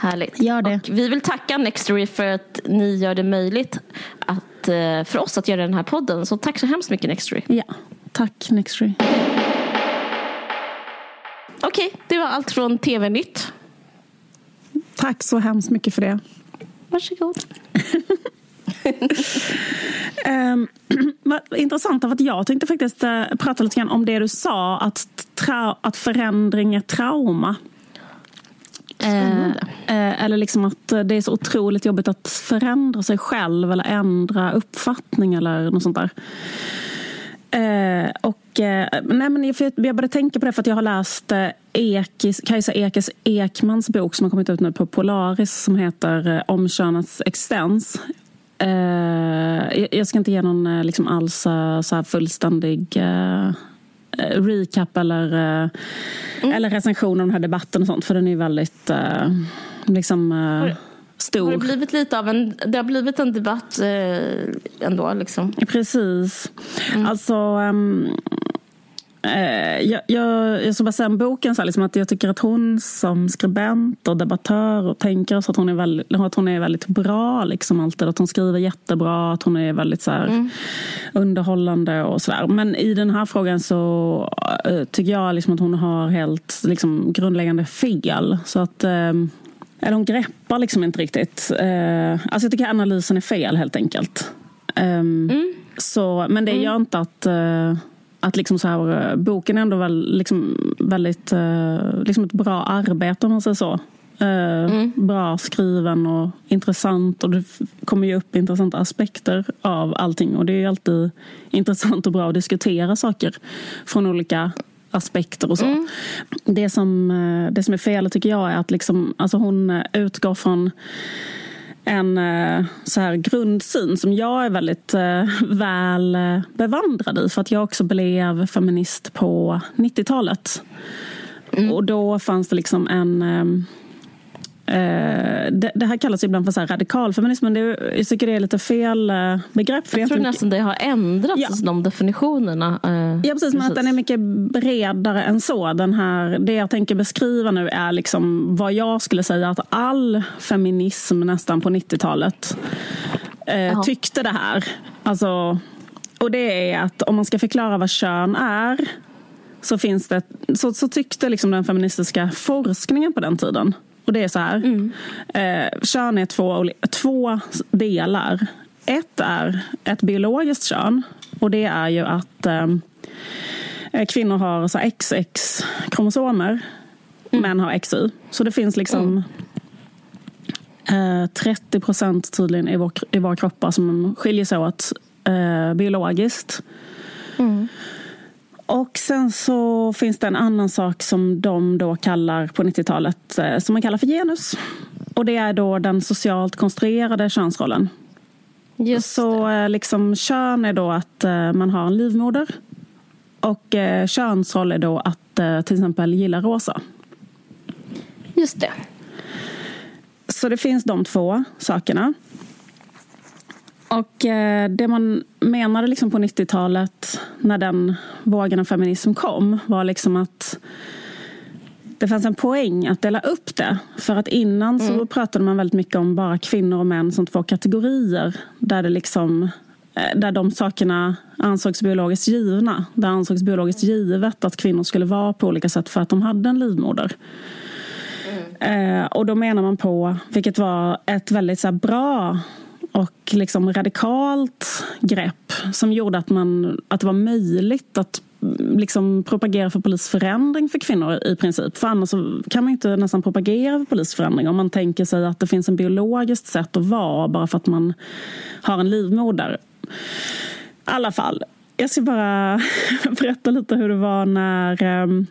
Speaker 3: Härligt.
Speaker 2: Gör det.
Speaker 3: Och vi vill tacka Nextory för att ni gör det möjligt att, eh, för oss att göra den här podden. Så tack så hemskt mycket Nextory.
Speaker 2: Ja, tack Nextory.
Speaker 3: Okej, det var allt från TV-nytt.
Speaker 2: Tack så hemskt mycket för det.
Speaker 3: Varsågod.
Speaker 2: Um, intressant av att jag tänkte faktiskt uh, prata lite grann om det du sa, att, att förändring är trauma.
Speaker 3: Spännande.
Speaker 2: Eh, eh, eller liksom att eh, det är så otroligt jobbigt att förändra sig själv eller ändra uppfattning eller något sånt där. Eh, och, eh, nej men jag, jag började tänka på det för att jag har läst eh, Ekis, Kajsa Ekis Ekmans bok som har kommit ut nu på Polaris som heter eh, Om könets existens. Eh, jag, ska inte ge någon eh, liksom alls så här fullständig eh, recap eller, eh, eller recension av den här debatten och sånt för den är väldigt eh, liksom, eh,
Speaker 3: Har
Speaker 2: stor.
Speaker 3: det blivit lite av en, det har blivit en debatt eh, ändå liksom.
Speaker 2: Precis. Alltså... ehm, eh, jag, jag, jag ska bara säga om boken så här, liksom att jag tycker att hon som skribent och debattör och tänkare så att hon är väldigt, att hon är väldigt bra. Liksom alltid. Att hon skriver jättebra, att hon är väldigt så här, underhållande och sådär. Men i den här frågan så eh, tycker jag liksom att hon har helt liksom, grundläggande fel. Så att... ehm, eller hon greppar liksom inte riktigt. Eh, alltså jag tycker analysen är fel helt enkelt. Ehm, så, men det gör inte att, eh, att liksom så här, eh, boken är ändå väl, liksom, väldigt eh, liksom ett bra arbete om man säger så. Eh, Bra skriven och intressant och det kommer ju upp intressanta aspekter av allting och det är ju alltid intressant och bra att diskutera saker från olika aspekter och så. Mm. Det, som, det som är fel tycker jag är att liksom, alltså hon utgår från en eh, så här grundsyn som jag är väldigt eh, väl bevandrad i för att jag också blev feminist på 90-talet. Mm. Och då fanns det liksom en Eh, det, det, här kallas ibland för så här radikalfeminism men det, jag tycker det är lite fel eh, begrepp.
Speaker 3: För jag tror nästan det har ändrats, ja. de definitionerna.
Speaker 2: Eh, ja precis, men att den är mycket bredare än så. Den här, det jag tänker beskriva nu är liksom vad jag skulle säga att all feminism nästan på 90-talet eh, tyckte det här. Alltså, och det är att om man ska förklara vad kön är så, finns det, så, så tyckte liksom den feministiska forskningen på den tiden och det är så här. Mm. Eh, kön är två, två delar. Ett är ett biologiskt kön. Och det är ju att eh, kvinnor har så XX-kromosomer. Mm. Män har XY. Så det finns liksom mm. eh, 30 procent tydligen i, vår, i våra kroppar som skiljer sig åt eh, biologiskt. Mm. Och sen så finns det en annan sak som de då kallar på 90-talet eh, som man kallar för genus. Och det är då den socialt konstruerade könsrollen. Just så eh, liksom kön är då att eh, man har en livmoder. Och könsroll är då att till exempel gilla rosa.
Speaker 3: Just det.
Speaker 2: Så det finns de två sakerna. Och eh, det man menade liksom på 90-talet när den vågen av feminism kom var liksom att det fanns en poäng att dela upp det. För att innan mm. så pratade man väldigt mycket om bara kvinnor och män som två kategorier. Där, det liksom, eh, där de sakerna ansågs biologiskt givna. Där ansågs biologiskt givet att kvinnor skulle vara på olika sätt för att de hade en livmoder. Mm. Eh, och då menar man på, vilket var ett väldigt så bra och liksom radikalt grepp som gjorde att, man, att det var möjligt att mm, liksom propagera för polisförändring för kvinnor i princip. För annars kan man inte nästan propagera för polisförändring om man tänker sig att det finns en biologiskt sätt att vara bara för att man har en livmoder. I alla fall, jag ska bara berätta lite hur det var när ehm,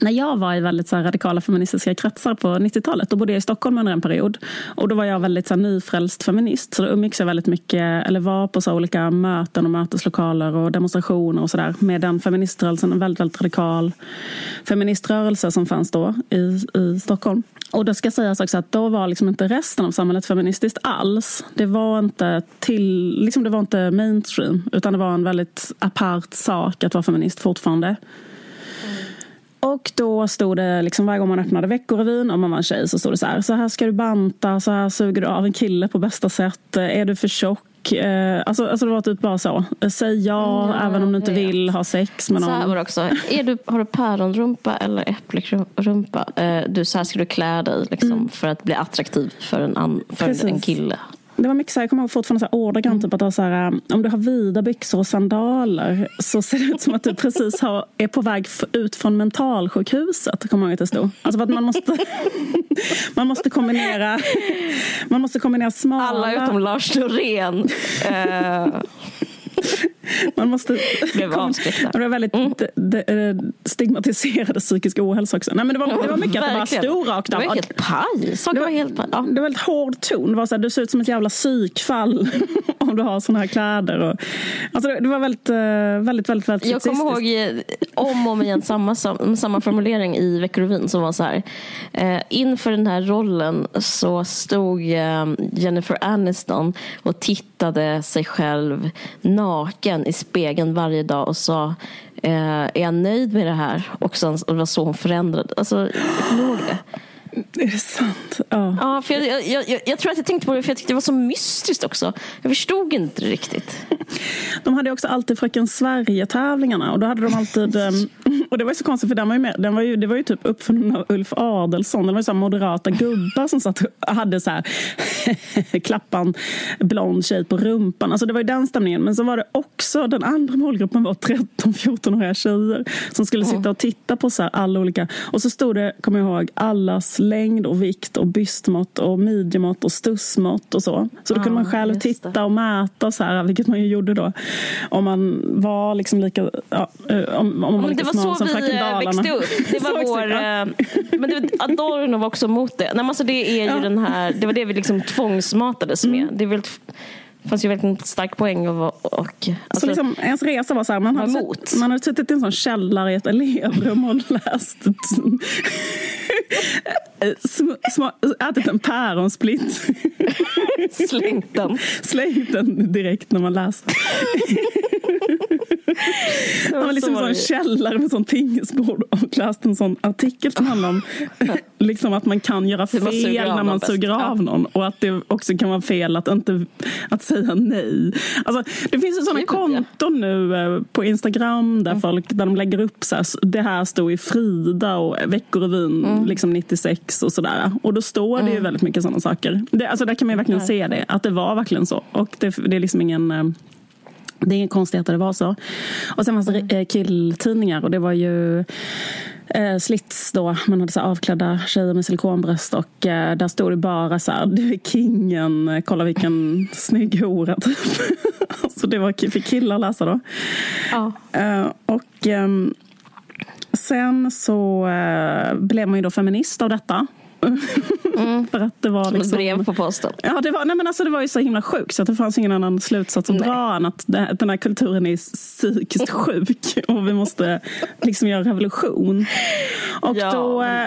Speaker 2: när jag var i väldigt så radikala feministiska kretsar på 90-talet, då bodde jag i Stockholm under en period. Och då var jag väldigt så här, nyfrälst feminist. Så då umgicks jag väldigt mycket, eller var på så olika möten och möteslokaler och demonstrationer och sådär. Med den feministrörelsen, en väldigt, väldigt radikal feministrörelse som fanns då i, i Stockholm. Och då ska sägas också att då var liksom inte resten av samhället feministiskt alls. Det var inte, till, liksom det var inte mainstream, utan det var en väldigt apart sak att vara feminist fortfarande. Och då stod det liksom varje gång man öppnade Veckorevyn om man var en tjej så stod det så här. Så här ska du banta, så här suger du av en kille på bästa sätt. Är du för tjock? Eh, alltså, alltså det var typ bara så. Säg ja, mm, även om du inte vill ha sex med någon. Så
Speaker 3: här var det också. Är du, har du päronrumpa eller äppelrumpa? Eh, du, så här ska du klä dig liksom, mm. för att bli attraktiv för en, för en kille
Speaker 2: det var mycket så här, jag kommer ihåg fortfarande så här ordagrant mm. typ att det var så här, um, om du har vida byxor och sandaler så ser det ut som att du precis har, är på väg ut från mentalsjukhuset. Kommer jag ihåg att det stod. Alltså för att man måste, man måste kombinera man måste kombinera smala...
Speaker 3: Alla utom Lars Norén. uh
Speaker 2: Man måste...
Speaker 3: Blev avskräckta.
Speaker 2: Det var väldigt mm. Eh, stigmatiserade psykisk ohälsa också. Nej, men det, var, det var mycket att det bara stod rakt
Speaker 3: av. Det var helt paj.
Speaker 2: Det var,
Speaker 3: helt
Speaker 2: paj. Ja. det var väldigt hård ton. Det var så här, du ser ut som ett jävla psykfall om du har såna här kläder. Och, alltså det, det var väldigt, eh, väldigt, väldigt, väldigt
Speaker 3: Jag kommer ihåg eh, om och om igen samma, samma formulering i Veckorevyn som var så här. Eh, inför den här rollen så stod Jennifer Aniston och tittade sig själv naken i spegeln varje dag och sa eh, är jag nöjd med det här? Och, sen, och det var så hon förändrade. Alltså, jag kommer ihåg det.
Speaker 2: Är det sant? Ja.
Speaker 3: ja för jag, jag, jag, jag, tror att jag tänkte på det för jag tyckte det var så mystiskt också. Jag förstod inte riktigt.
Speaker 2: De hade också alltid Fröken Sverige-tävlingarna och då hade de alltid ehm, och det var ju så konstigt för den var ju, med, den var ju, det var ju typ uppfunnen av Ulf Adelsson. Det var ju så moderata gubbar som satt hade så här klappan blond tjej på rumpan. Alltså det var ju den stämningen. Men så var det också den andra målgruppen var 13-14-åriga tjejer som skulle sitta och titta på så alla olika. Och så stod det, kommer jag ihåg, allas längd och vikt och bystmått och midjemått och stussmått och så. Så då kunde man själv titta och mäta så här, vilket man ju gjorde då. Om man var liksom lika, ja, om, om man var lika
Speaker 3: Måns så vi eh, växte upp. Det var vår, eh, men det, Adorno var också mot det. Nej, alltså det, är ju ja. den här, det var det vi liksom tvångsmatades med. Mm. Det är väldigt det fanns ju en stark poäng. Och, och, alltså,
Speaker 2: så liksom, ens resa var så här, man hade, sett, man hade suttit i en sån källare i ett elevrum och läst ätit en päronsplitt.
Speaker 3: Slängt den.
Speaker 2: Slängt den direkt när man läste. Man var liksom en sån källare med sån pingisbord och läste en sån artikel som handlar om liksom att man kan göra fel när man suger av någon och att det också kan vara fel att, inte, att säga nej. Alltså, det finns ju sådana konton nu eh, på Instagram där, mm. folk, där de lägger upp så här, det här stod i Frida och Veckorevyn mm. liksom 96 och sådär. Och då står det ju mm. väldigt mycket sådana saker. Det, alltså, där kan man verkligen se det, att det var verkligen så. Och det, det är liksom ingen eh, det är inget konstigt att det var så. Och sen fanns det mm. killtidningar och det var ju eh, slits då. Man hade så avklädda tjejer med silikonbröst och eh, där stod det bara så här, du är kingen, kolla vilken snygg hora typ. alltså det var för killar att läsa då. Ja. Eh, och eh, sen så eh, blev man ju då feminist av detta.
Speaker 3: Mm. för att det var Som liksom, ett brev på posten.
Speaker 2: Ja, det var, nej men alltså det var ju så himla sjukt så att det fanns ingen annan slutsats att dra än att den här kulturen är psykiskt sjuk och vi måste liksom göra revolution. Och ja. då äh,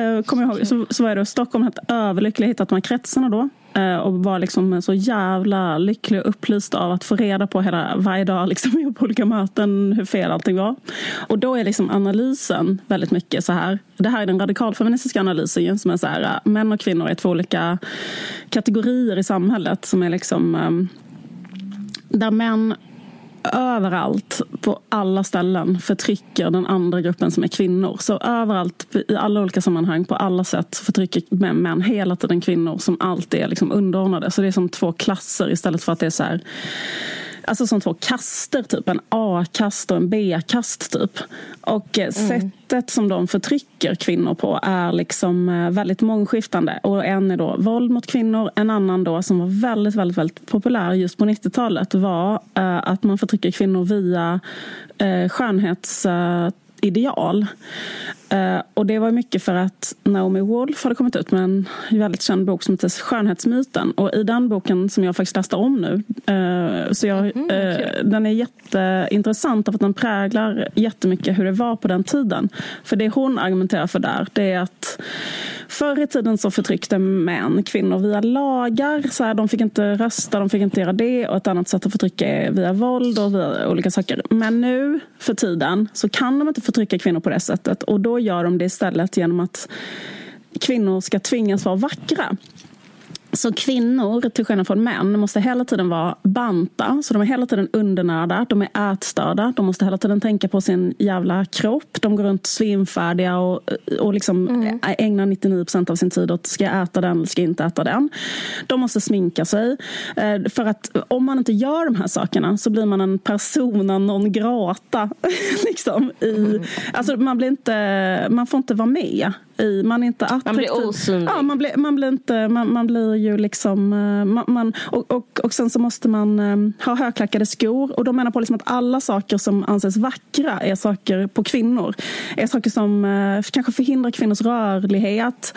Speaker 2: äh, kommer jag ihåg, så, så var det Stockholm helt överlycklig hittat de här kretsarna då. Eh, och var liksom så jävla lycklig och upplyst av att få reda på hela, varje dag liksom, på olika möten hur fel allting var. Och då är liksom analysen väldigt mycket så här. Det här är den radikalfeministiska analysen som är så här. Eh, män och kvinnor är två olika kategorier i samhället som är liksom eh, där män överallt, på alla ställen, förtrycker den andra gruppen som är kvinnor. Så överallt, i alla olika sammanhang, på alla sätt förtrycker män, män hela tiden kvinnor som alltid är liksom underordnade. Så det är som två klasser istället för att det är så här Alltså som två kaster, typ. En A-kast och en B-kast, typ. Och mm. sättet som de förtrycker kvinnor på är liksom eh, väldigt mångskiftande. Och en är då våld mot kvinnor. En annan då som var väldigt, väldigt, väldigt populär just på 90-talet var uh, att man förtrycker kvinnor via uh, skönhets... Uh. Uh, och det var mycket för att Naomi Wolf hade kommit ut med en väldigt känd bok som heter Skönhetsmyten. Och i den boken som jag faktiskt läste om nu, uh, så jag, mm, uh, den är jätteintressant för att den präglar jättemycket hur det var på den tiden. För det hon argumenterar för där, det är att Förr i tiden så förtryckte män kvinnor via lagar. Så här, de fick inte rösta, de fick inte göra det. Och ett annat sätt att förtrycka är via våld och via olika saker. Men nu för tiden så kan de inte förtrycka kvinnor på det sättet. Och då gör de det istället genom att kvinnor ska tvingas vara vackra. Så kvinnor, till skillnad från män, måste hela tiden vara banta. Så de är hela tiden undernärda, de är ätstörda. De måste hela tiden tänka på sin jävla kropp. De går runt svimfärdiga och, och liksom mm. ägnar 99 procent av sin tid åt ska jag äta den eller ska jag inte äta den. De måste sminka sig. Eh, för att om man inte gör de här sakerna så blir man en persona non grata. liksom, i, mm. alltså man, blir inte, man får inte vara med i. Man är inte attraktiv.
Speaker 3: Man blir osynlig.
Speaker 2: Ja, man blir, man blir, inte, man, man blir ju liksom... Eh, man, man, och, och, och sen så måste man um, ha högklackade skor. Och de menar på liksom att alla saker som anses vackra är saker på kvinnor. Är saker som uh, kanske förhindrar kvinnors rörlighet.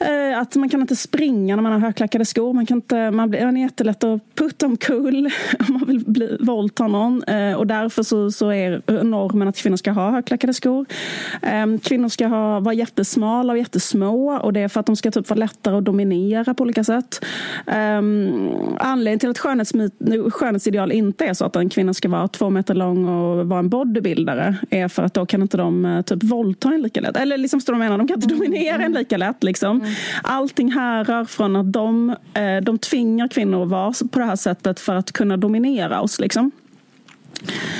Speaker 2: Eh, att man kan inte springa när man har högklackade skor. Man, kan inte, man, blir, man är jättelätt att putta omkull om man vill bli, våldta någon. Eh, och därför så, så är normen att kvinnor ska ha högklackade skor. Ehm, kvinnor ska ha, vara jättesmala och jättesmå. Och det är för att de ska typ vara lättare att dominera på olika sätt. Ehm, anledningen till att skönhetsmyt, skönhetsideal inte är så att en kvinna ska vara två meter lång och vara en bodybuildare är för att då kan inte de eh, typ våldta en lika lätt. Eller liksom, står de menar, de kan inte dominera en lika lätt. Liksom. Allting härrör från att de, eh, de tvingar kvinnor att vara på det här sättet för att kunna dominera oss. Liksom.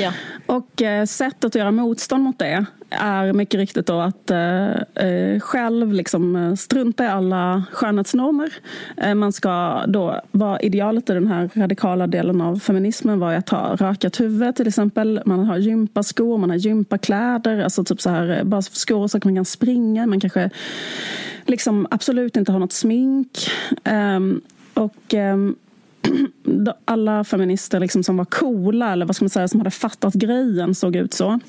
Speaker 2: Ja. Och eh, sättet att göra motstånd mot det är mycket riktigt då att eh, eh själv liksom eh, strunta i alla skönhetsnormer. Eh, man ska då vara idealet i den här radikala delen av feminismen var att ha rakat huvud till exempel. Man har gympaskor, man har gympakläder, alltså typ så här eh, bara skor så att man kan springa. Man kanske liksom absolut inte har något smink. Eh, och ehm, alla feminister liksom som var coola eller vad ska man säga som hade fattat grejen såg ut så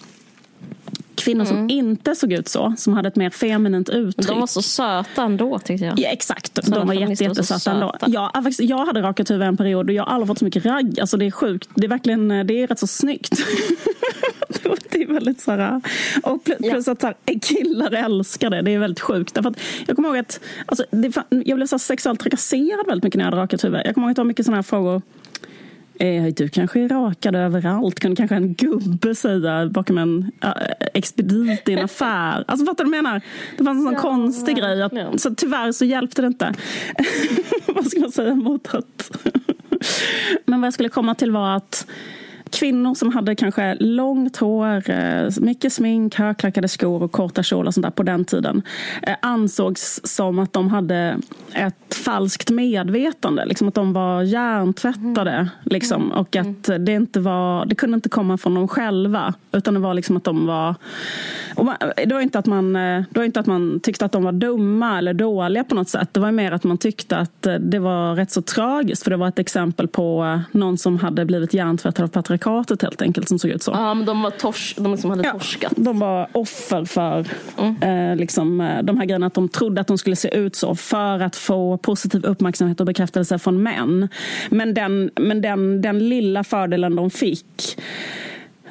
Speaker 2: kvinnor mm. som inte såg ut så, som hade ett mer feminint uttryck.
Speaker 3: De var så söta ändå tyckte jag.
Speaker 2: Ja, exakt, Sådana de var jättesöta ändå. Ja, jag hade rakat huvud en period och jag har aldrig fått så mycket ragg. Alltså det är sjukt. Det är verkligen, det är rätt så snyggt. det är väldigt så här, och plus, att så här, killar älskar det. Det är väldigt sjukt. Därför att jag kommer ihåg att alltså, det, jag blev så sexuellt trakasserad väldigt mycket när jag hade rakat huvud. Jag kommer ihåg att det var mycket sådana här frågor Eh, du kanske är rakad överallt, kunde kanske en gubbe säga bakom en äh, expedit i en affär. Alltså fattar du vad jag menar? Det fanns en sån ja, konstig grej. Att. Så tyvärr så hjälpte det inte. vad ska man säga mot att... Men vad jag skulle komma till var att kvinnor som hade kanske långt hår, eh, mycket smink, högklackade skor och korta kjolar sånt där på den tiden eh, ansågs som att de hade ett falskt medvetande. Liksom att de var hjärntvättade. Mm. Liksom, mm. och att det, inte var, det kunde inte komma från dem själva. Utan det var liksom att de var... Och man, det, var inte att man, eh, det var inte att man tyckte att de var dumma eller dåliga på något sätt. Det var mer att man tyckte att det var rätt så tragiskt. För det var ett exempel på någon som hade blivit hjärntvättad av patriarkatet patriarkatet helt enkelt som såg ut så.
Speaker 3: Ja, men de var tors de som hade ja, torskat.
Speaker 2: De var offer för mm. eh, liksom, eh, de här grejerna. Att de trodde att de skulle se ut så för att få positiv uppmärksamhet och bekräftelse från män. Men den, men den, den lilla fördelen de fick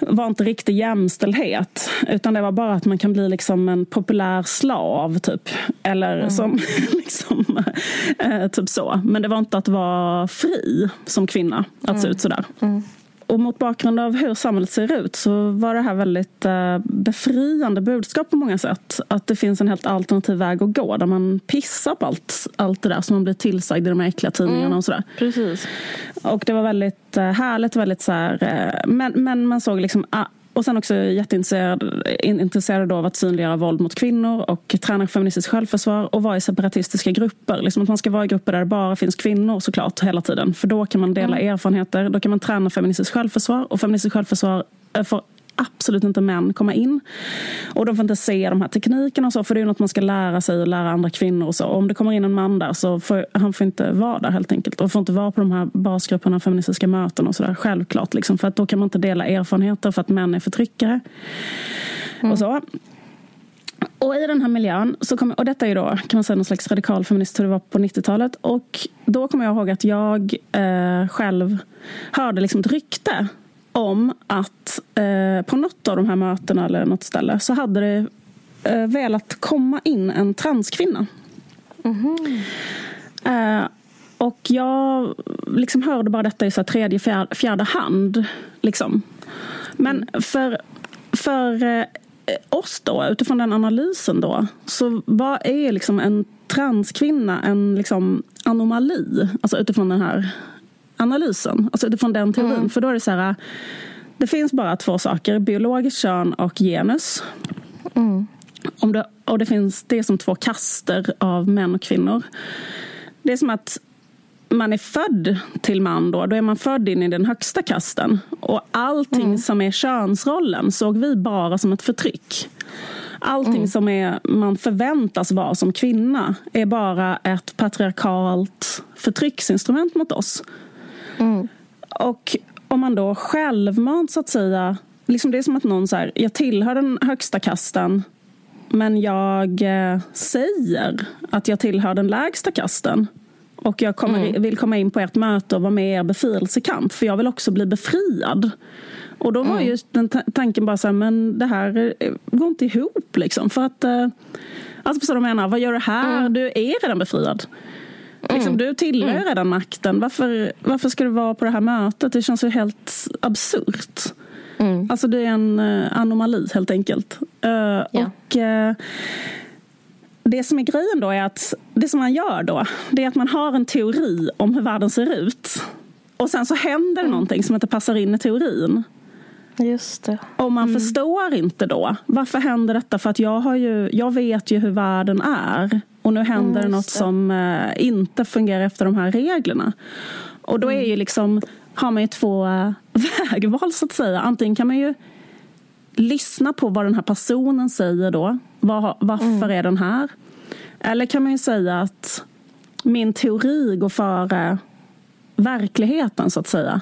Speaker 2: var inte riktig jämställdhet. Utan det var bara att man kan bli liksom en populär slav, typ. Eller mm. som, liksom, eh, typ så. Men det var inte att vara fri som kvinna, att mm. se ut sådär. Mm och mot bakgrund av hur samhället ser ut så var det här väldigt eh, befriande budskap på många sätt. Att det finns en helt alternativ väg att gå där man pissar på allt, allt det där som man blir tillsagd i de äckliga tidningarna mm, och sådär.
Speaker 3: Precis.
Speaker 2: Och det var väldigt eh, härligt, väldigt så här, eh, men, men man såg liksom och sen också jätteintresserad intresserad av att synliggöra våld mot kvinnor och träna feministiskt självförsvar och vara i separatistiska grupper. Liksom att man ska vara i grupper där det bara finns kvinnor såklart hela tiden. För då kan man dela mm. erfarenheter, då kan man träna feministiskt självförsvar och feministiskt självförsvar får absolut inte män komma in. Och de får inte se de här teknikerna och så, för det är något man ska lära sig och lära andra kvinnor och så. Och om det kommer in en man där så får han får inte vara där helt enkelt. Och får inte vara på de här basgrupperna, feministiska möten och sådär. Självklart, liksom, för att då kan man inte dela erfarenheter för att män är förtryckare. Mm. Och så. Och i den här miljön, så kom, och detta är ju då kan man säga någon slags radikal feminist hur det var på 90-talet. Och då kommer jag ihåg att jag eh, själv hörde liksom ett rykte om att eh, på något av de här mötena eller något ställe så hade det eh, velat komma in en transkvinna. Mm -hmm. eh, och jag liksom hörde bara detta i så tredje, fjärde, fjärde hand. Liksom. Men mm. för, för eh, oss då, utifrån den analysen då, så vad är liksom en transkvinna en liksom anomali? Alltså utifrån den här analysen, alltså utifrån den teorin. Mm. För då är det så här, det finns bara två saker, biologiskt kön och genus. Mm. Om det, och det finns det är som två kaster av män och kvinnor. Det är som att man är född till man då, då är man född in i den högsta kasten. Och allting mm. som är könsrollen såg vi bara som ett förtryck. Allting mm. som är, man förväntas vara som kvinna är bara ett patriarkalt förtrycksinstrument mot oss. Mm. Och om man då självmant så att säga, liksom det är som att någon säger jag tillhör den högsta kasten men jag eh, säger att jag tillhör den lägsta kasten. Och jag kommer, mm. vill komma in på ert möte och vara med i er befrielsekamp för jag vill också bli befriad. Och då var mm. just den tanken bara så här, men det här eh, går inte ihop liksom. För att, eh, alltså förstår du vad jag menar? Vad gör du här? Mm. Du är redan befriad. Liksom, mm. du tillhör mm. redan makten. Varför, varför ska du vara på det här mötet? Det känns ju helt absurt. Mm. Alltså det är en uh, anomali helt enkelt. Uh, ja. Och uh, det som är grejen då är att det som man gör då, det är att man har en teori om hur världen ser ut. Och sen så händer mm. någonting som inte passar in i teorin.
Speaker 3: Just det.
Speaker 2: Och man mm. förstår inte då. Varför händer detta? För att jag, har ju, jag vet ju hur världen är. Och nu händer mm, något det. som eh, inte fungerar efter de här reglerna. Och då är ju mm. liksom, har man ju två äh, vägval så att säga. Antingen kan man ju lyssna på vad den här personen säger då. Var, varför mm. är den här? Eller kan man ju säga att min teori går före verkligheten så att säga.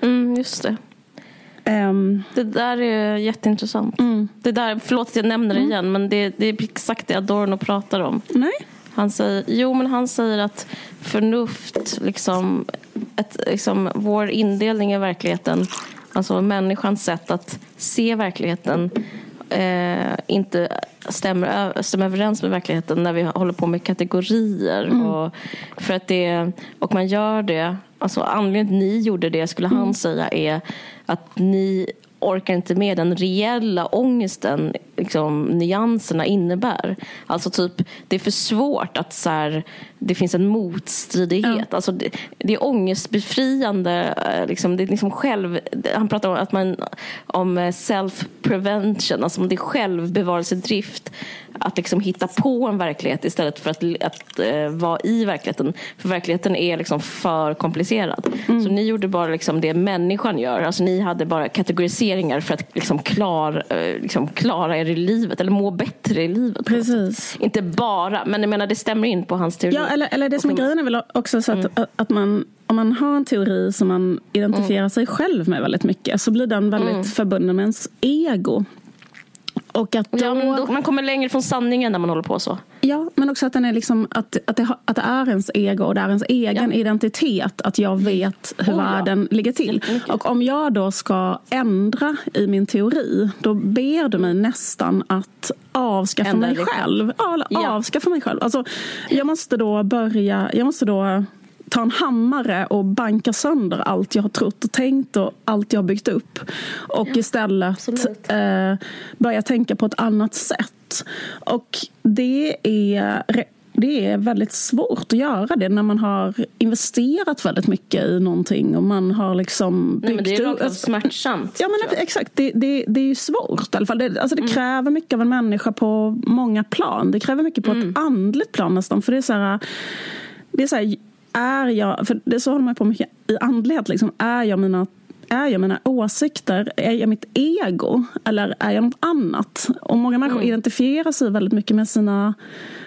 Speaker 3: Mm, just det. Um, det där är jätteintressant. Mm. Det där, förlåt att jag nämner det mm. igen, men det, det, är exakt det Adorno pratar om.
Speaker 2: Nej.
Speaker 3: Han säger, jo, men han säger att förnuft, liksom, ett, liksom, vår indelning i verkligheten, alltså människans sätt att se verkligheten eh, inte stämmer, stämmer överens med verkligheten när vi håller på med kategorier. Mm. Och, för att det, och man gör det, alltså anledningen till att ni gjorde det skulle han mm. säga är att ni orkar inte med den reella ångesten liksom, nyanserna innebär. Alltså typ, det är för svårt att så här, det finns en motstridighet. Ja. Alltså, det, det är ångestbefriande. Eh, liksom, det är liksom själv, han pratar om, att man, om self-prevention, alltså om det är självbevarelsedrift att liksom hitta på en verklighet istället för att, att uh, vara i verkligheten. För verkligheten är liksom för komplicerad. Mm. Så ni gjorde bara liksom det människan gör. Alltså ni hade bara kategoriseringar för att liksom klar, uh, liksom klara er i livet eller må bättre i livet.
Speaker 2: Precis.
Speaker 3: Inte bara, men jag menar det stämmer in på hans teori.
Speaker 2: Ja, eller, eller det som är grejen är väl också så att, mm. att man om man har en teori som man identifierar mm. sig själv med väldigt mycket så blir den väldigt mm. förbunden med ens ego.
Speaker 3: Och att då, ja, då, man kommer längre från sanningen när man håller på så.
Speaker 2: Ja, men också att, den är liksom, att, att, det, att det är ens ego och det är ens egen ja. identitet. Att jag vet hur oh, världen ja. ligger till. Och om jag då ska ändra i min teori, då ber du mig nästan att avskaffa Ändra mig själv. själv. Ja, avskaffa mig själv. Alltså, jag måste då börja, jag måste då ta en hammare och banka sönder allt jag har trott och tänkt och allt jag har byggt upp. Och ja, istället eh, börja tänka på ett annat sätt. Och det är det är väldigt svårt att göra det när man har investerat väldigt mycket i någonting och man har liksom
Speaker 3: byggt Nej, men Det är rakt smärtsamt.
Speaker 2: Ja, men exakt. Det, det, det är ju svårt i alla fall. Det, alltså det mm. kräver mycket av en människa på många plan. Det kräver mycket på mm. ett andligt plan nästan. För det är så här, det är så här, är jag, för det så håller man på mycket i andlighet, liksom, är jag mina är jag mina åsikter? Är jag mitt ego? Eller är jag något annat? Och många människor mm. identifierar sig väldigt mycket med sina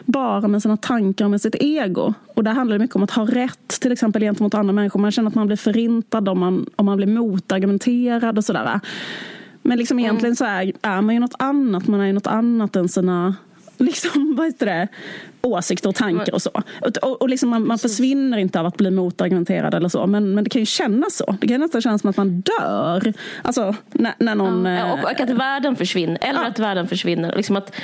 Speaker 2: bara med sina tankar och med sitt ego. Och där handlar det mycket om att ha rätt till exempel gentemot andra människor. Man känner att man blir förintad om man, om man blir motargumenterad och sådär. Men liksom mm. egentligen så är, är man ju något annat. Man är ju något annat än sina liksom, vad heter det, åsikter och tankar och så. Och, och liksom man, man försvinner inte av att bli motargumenterad eller så. Men, men det kan ju kännas så. Det kan nästan kännas som att man dör. Alltså när, när någon...
Speaker 3: Ja, och, och att världen försvinner. Eller ja. att världen försvinner. Liksom att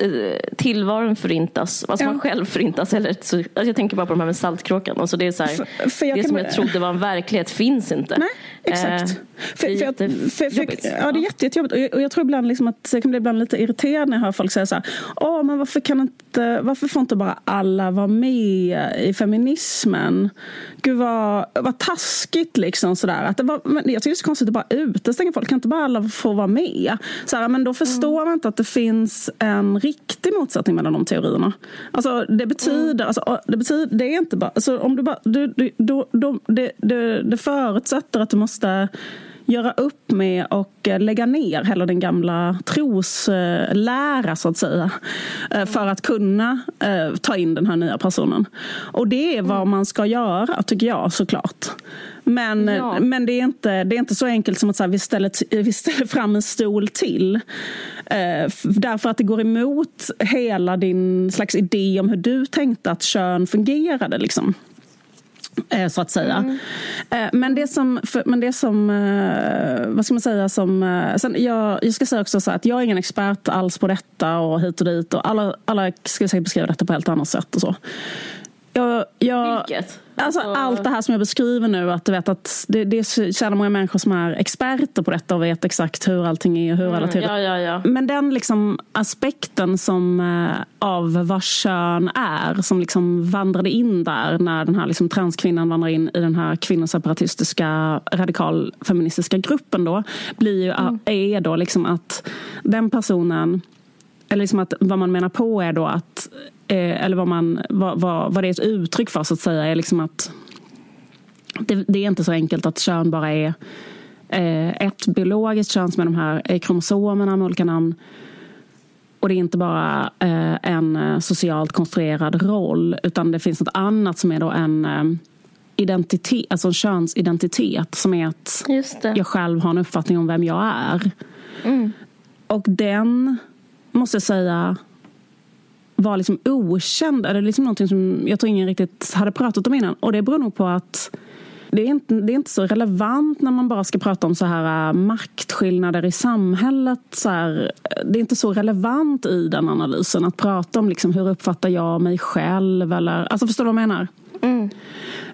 Speaker 3: eh, tillvaron förintas. Alltså ja. man själv förintas. Eller, så, alltså jag tänker bara på de här med Saltkråkan. Alltså det är så här, för, för det som jag trodde var en verklighet finns inte.
Speaker 2: Nej, exakt. Eh, för, jag, för, för, ja, det är jätte, jättejobbigt. Och jag, och jag tror ibland liksom att jag kan bli ibland lite irriterad när jag hör folk säga så här. Åh, men varför kan inte, varför får inte bara alla vara med i feminismen? Gud vad, vad taskigt liksom sådär. Att det var, men jag tycker det är så konstigt att bara utestänga folk. Kan inte bara alla få vara med? Så här, men då förstår mm. man inte att det finns en riktig motsättning mellan de teorierna. Alltså det betyder, mm. alltså, det betyder, det är inte bara, alltså, om du bara, du, du, då, då, det, det, det förutsätter att du måste göra upp med och eh, lägga ner hela den gamla troslära så att säga. Eh, för att kunna eh, ta in den här nya personen. Och det är vad man ska göra tycker jag såklart. Men, ja. men det, är inte, det är inte så enkelt som att så här, vi, ställer, vi ställer fram en stol till. Eh, därför att det går emot hela din slags idé om hur du tänkte att kön fungerade. Liksom. Eh, så att säga. Mm. Men det som, men det som eh, vad ska man säga, som... Sen jag, jag ska säga också så att jag är ingen expert alls på detta och hit och dit. Och alla, alla skulle säkert beskriva detta på ett helt annat sätt. Och så. Jag, jag,
Speaker 3: Vilket?
Speaker 2: Alltså, alltså, allt det här som jag beskriver nu, att du vet att det, det är så många människor som är experter på detta och vet exakt hur allting är och hur mm,
Speaker 3: alla ja, ja, ja.
Speaker 2: Men den liksom aspekten som, eh, av vad kön är, som liksom vandrade in där när den här liksom transkvinnan vandrar in i den här kvinnoseparatistiska radikalfeministiska gruppen då, blir ju, mm. är då liksom att den personen eller liksom att vad man menar på är då att eh, eller vad, man, vad, vad, vad det är ett uttryck för så att säga är liksom att det, det är inte så enkelt att kön bara är eh, ett biologiskt kön som är de här eh, kromosomerna med olika namn och det är inte bara eh, en socialt konstruerad roll utan det finns något annat som är då en identitet, alltså en könsidentitet som är att jag själv har en uppfattning om vem jag är. Mm. Och den, måste jag säga, var liksom okänd. Eller liksom någonting som jag tror ingen riktigt hade pratat om innan. Och det beror nog på att det är, inte, det är inte så relevant när man bara ska prata om så här äh, maktskillnader i samhället. Så här, det är inte så relevant i den analysen att prata om liksom, hur uppfattar jag mig själv. Eller, alltså förstår du vad jag menar? Mm.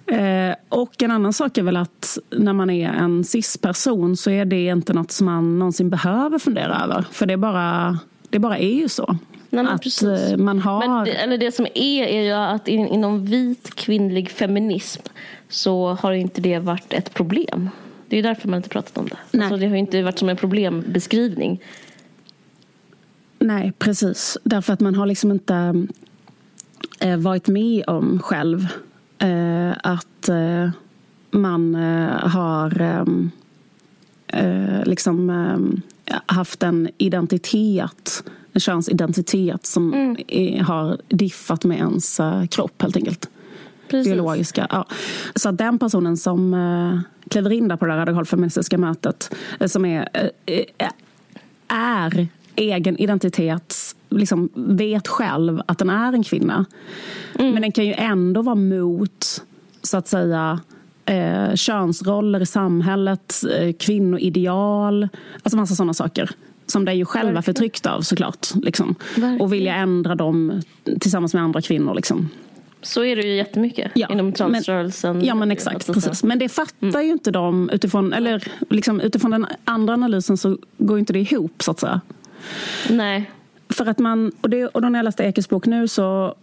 Speaker 2: Eh, och en annan sak är väl att när man är en cis-person så är det inte något som man någonsin behöver fundera över. För det bara, det bara är ju så.
Speaker 3: Nej, att precis. Eh, man har... Men det, eller det som är, är ju att in, inom vit kvinnlig feminism så har inte det varit ett problem. Det är därför man inte pratat om det. Nej. Alltså, det har inte varit som en problembeskrivning.
Speaker 2: Nej, precis. Därför att man har liksom inte eh, varit med om själv eh, att eh, man eh, har eh, liksom haft en identitet en könsidentitet som mm. är, har diffat med ens kropp helt enkelt. Precis. biologiska. Ja. Så att den personen som uh, kliver in där på det radikalfeministiska mötet uh, som är, uh, är egen identitet, liksom vet själv att den är en kvinna. Mm. Men den kan ju ändå vara mot, så att säga, eh, könsroller i samhället, eh, kvinnoideal, alltså massa sådana saker. Som de är ju själva Verkligen. förtryckta av såklart. Liksom. Och vilja ändra dem tillsammans med andra kvinnor. Liksom.
Speaker 3: Så är det ju jättemycket ja, inom transrörelsen.
Speaker 2: Men, ja men exakt, precis. Men det fattar mm. ju inte de utifrån, eller liksom, utifrån den andra analysen så går inte det ihop så att säga.
Speaker 3: Nej.
Speaker 2: För att man, och, det, och då när jag läste Ekes bok nu så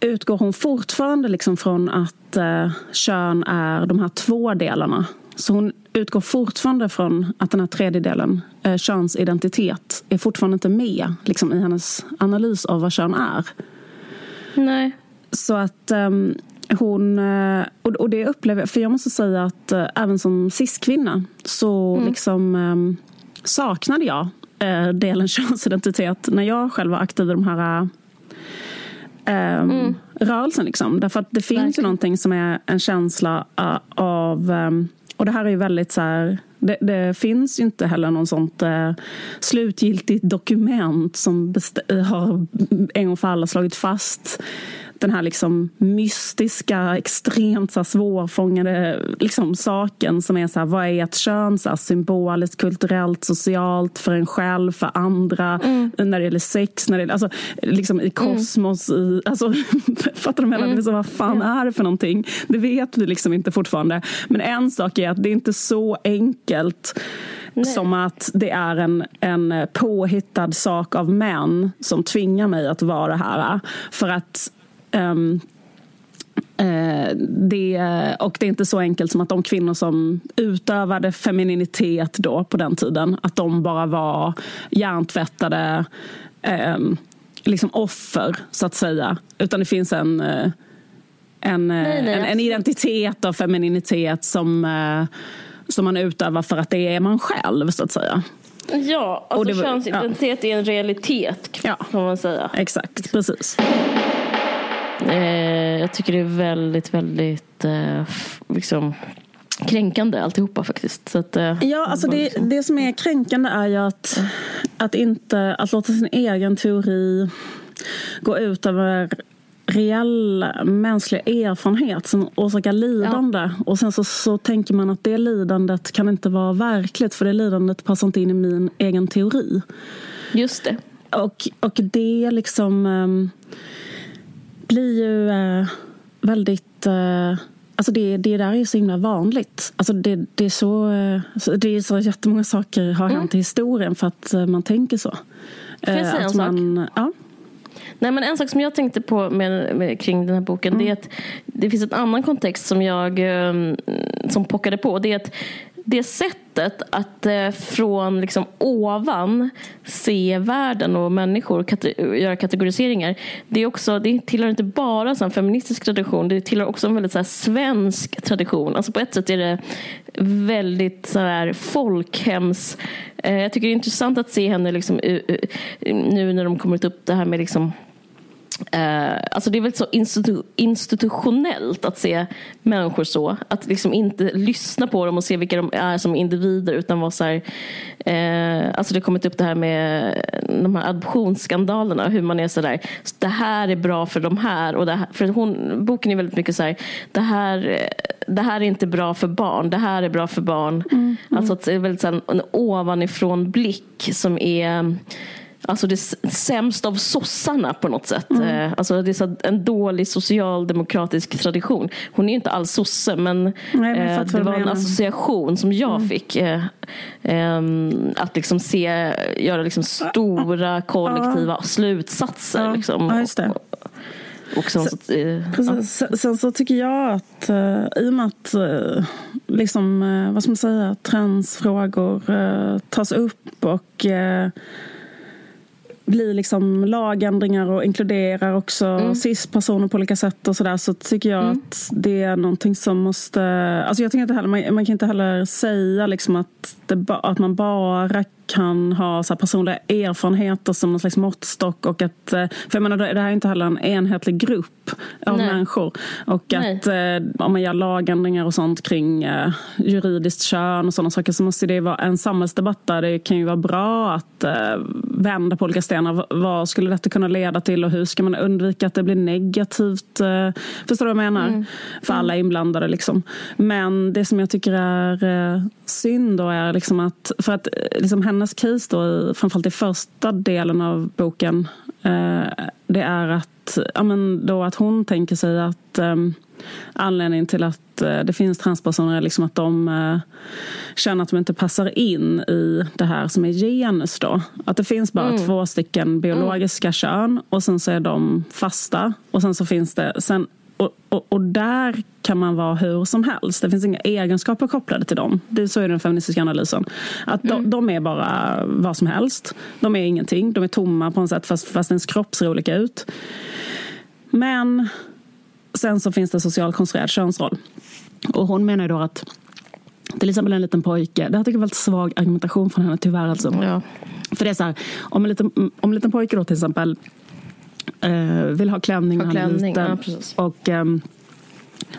Speaker 2: utgår hon fortfarande liksom från att eh, kön är de här två delarna. Så hon utgår fortfarande från att den här tredje delen, eh, könsidentitet, är fortfarande inte med liksom, i hennes analys av vad kön är.
Speaker 3: Nej.
Speaker 2: Så att hon, eh, och det upplever jag, för jag måste säga att uh, även som cis-kvinna så mm. liksom um, saknade jag uh, delen könsidentitet när jag själv var aktiv i de här um, mm. rörelsen. Liksom. Därför att det finns Verkligen. ju någonting som är en känsla uh, av och det här är ju väldigt så här, det, det, finns ju inte heller någon sånt eh, slutgiltigt dokument som har en gång för alla slagit fast den här liksom mystiska, extremt så svårfångade liksom saken som är så här, vad är ett kön? Så här, symboliskt, kulturellt, socialt, för en själv, för andra, mm. när det gäller sex, när det, alltså, liksom i mm. kosmos. Mm. I, alltså, fattar du? Mm. Liksom, vad fan är det för någonting? Det vet vi liksom inte fortfarande. Men en sak är att det är inte så enkelt Nej. Som att det är en, en påhittad sak av män som tvingar mig att vara här. För att Um, det, och det är inte så enkelt som att de kvinnor som utövade femininitet då på den tiden, att de bara var hjärntvättade eh, liksom offer, så att säga. Utan det finns en, eh, en, nej, nej, en, en, identitet av femininitet som, eh, som man utövar för att det är man själv, så att säga.
Speaker 3: Ja, alltså det, könsidentitet ja. är en realitet, kan ja, man säga.
Speaker 2: Exakt, precis.
Speaker 3: Eh, jag tycker det är väldigt, väldigt eh, liksom, kränkande alltihopa faktiskt. Så att, eh,
Speaker 2: ja, alltså det, liksom- det som är kränkande är ju att, att inte att låta sin egen teori gå ut över reell mänsklig erfarenhet som orsakar lidande. Ja. Och sen så, så tänker man att det lidandet kan inte vara verkligt för det lidandet passar inte in i min egen teori.
Speaker 3: Just det.
Speaker 2: Och, och det liksom... Um, blir ju eh, väldigt... Eh, alltså det, det där är så himla vanligt. Alltså det, det, är så, eh, det är så jättemånga saker har mm. hänt i historien för att eh, man tänker så.
Speaker 3: Får jag säga en man, sak? Ja. Nej, men en sak som jag tänkte på med, med kring den här boken mm. det är att det finns en annan kontext som jag som pockade på. Det är att det sättet att eh, från liksom ovan se världen och människor, och göra kategoriseringar, det, är också, det tillhör inte bara en feministisk tradition, det tillhör också en väldigt så här, svensk tradition. Alltså på ett sätt är det väldigt så här, folkhems... Eh, jag tycker det är intressant att se henne liksom, eh, eh, nu när de kommer upp det här med liksom, Eh, alltså det är väldigt så institu institutionellt att se människor så. Att liksom inte lyssna på dem och se vilka de är som individer utan vara så här, eh, Alltså det har kommit upp det här med de här adoptionsskandalerna. Hur man är så där, det här är bra för de här. Och här, för hon, boken är väldigt mycket så här, det här, det här är inte bra för barn. Det här är bra för barn. Mm, mm. Alltså det är väldigt så här, en ovanifrån blick som är Alltså det sämst av sossarna på något sätt. Mm. Eh, alltså det är en dålig socialdemokratisk tradition. Hon är inte alls sosse men, Nej, men eh, det var en association som jag mm. fick. Eh, eh, att liksom se, göra liksom stora kollektiva ja. slutsatser. Ja. Liksom.
Speaker 2: Ja. Och sen, så, eh, sen, sen, så tycker jag att uh, i och med att uh, liksom, uh, vad ska man säga, transfrågor uh, tas upp och blir liksom lagändringar och inkluderar också mm. cis-personer på olika sätt och sådär så tycker jag mm. att det är någonting som måste... Alltså jag tycker inte heller, man, man kan inte heller säga liksom att, det, att man bara kan ha så personliga erfarenheter som någon slags måttstock. Och att, eh, för jag menar, det här är inte heller en enhetlig grupp av Nej. människor. Och att eh, om man gör lagändringar och sånt kring eh, juridiskt kön och sådana saker så måste det vara en samhällsdebatt där det kan ju vara bra att vända på olika stenar. Vad skulle detta kunna leda till och hur ska man undvika att det blir negativt? Förstår du vad jag menar? Mm. För alla mm. inblandade liksom. Men det som jag tycker är synd då är liksom att, för att liksom hennes case då, framförallt i första delen av boken, eh, det är att, ja, men då att hon tänker sig att eh, anledningen till att eh, det finns transpersoner är liksom att de eh, känner att de inte passar in i det här som är genus. Då. Att det finns bara mm. två stycken biologiska mm. kön och sen så är de fasta. Och sen så finns det, sen och, och, och, där kan man vara hur som helst. Det finns inga egenskaper kopplade till dem. Det, så är den feministiska analysen. Att de, mm. de, är bara vad som helst. De är ingenting. De är tomma på något sätt fast, fast ens kropp ser olika ut. Men sen så finns det socialkonstruerad könsroll. Och hon menar då att till exempel en liten pojke. Det här tycker jag är väldigt svag argumentation från henne tyvärr. Alltså. Ja. För det är så här, om en liten, om en liten pojke då till exempel eh, vill ha klänning när han är liten. Ja, och, eh,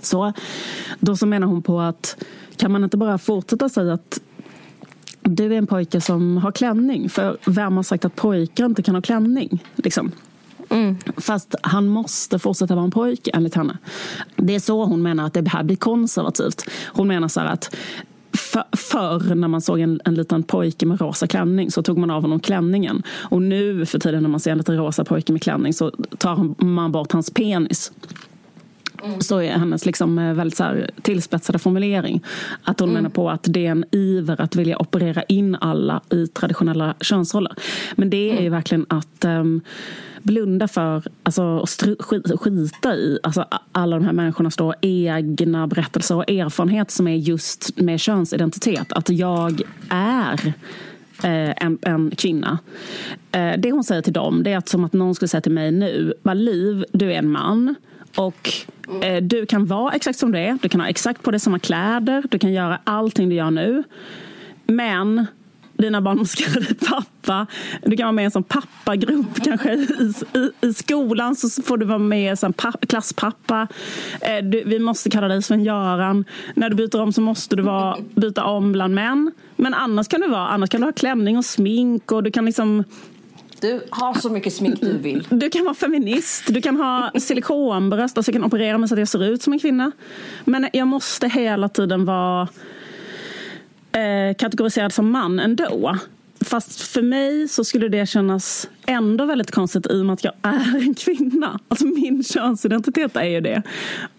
Speaker 2: så, då så menar hon på att kan man inte bara fortsätta säga att du är en pojke som har klänning. För vem har sagt att pojkar inte kan ha klänning? Liksom. Mm. Fast han måste fortsätta vara en pojke enligt henne. Det är så hon menar att det här blir konservativt. Hon menar så att för, förr när man såg en, en liten pojke med rosa klänning så tog man av honom klänningen. Och nu för tiden när man ser en liten rosa pojke med klänning så tar man bort hans penis. Mm. Så är hennes liksom eh, väldigt så här tillspetsade formulering. Att hon mm. menar på att det är en iver att vilja operera in alla i traditionella könsroller. Men det är mm. ju verkligen att um, blunda för, alltså skita i alltså, alla de här människornas då egna berättelser och erfarenhet som är just med könsidentitet. Att jag är eh, en, en, kvinna. Eh, det hon säger till dem det är att som att någon skulle säga till mig nu, Liv, du är en man och eh, du kan vara exakt som du är, du kan ha exakt på dig samma kläder, du kan göra allting du gör nu. Men dina barn måste kalla dig pappa. Du kan vara med i en sån pappagrupp kanske i, i, i skolan. Så får du vara med som klasspappa. Eh, du, vi måste kalla dig Sven-Göran. När du byter om så måste du vara, byta om bland män. Men annars kan du vara, annars kan du ha klänning och smink och du kan liksom
Speaker 3: du har så mycket smink du vill.
Speaker 2: Du kan vara feminist, du kan ha silikonbröst, alltså jag kan operera mig så att jag ser ut som en kvinna. Men jag måste hela tiden vara eh, kategoriserad som man ändå. Fast för mig så skulle det kännas ändå väldigt konstigt i och med att jag är en kvinna. Alltså min könsidentitet är ju det.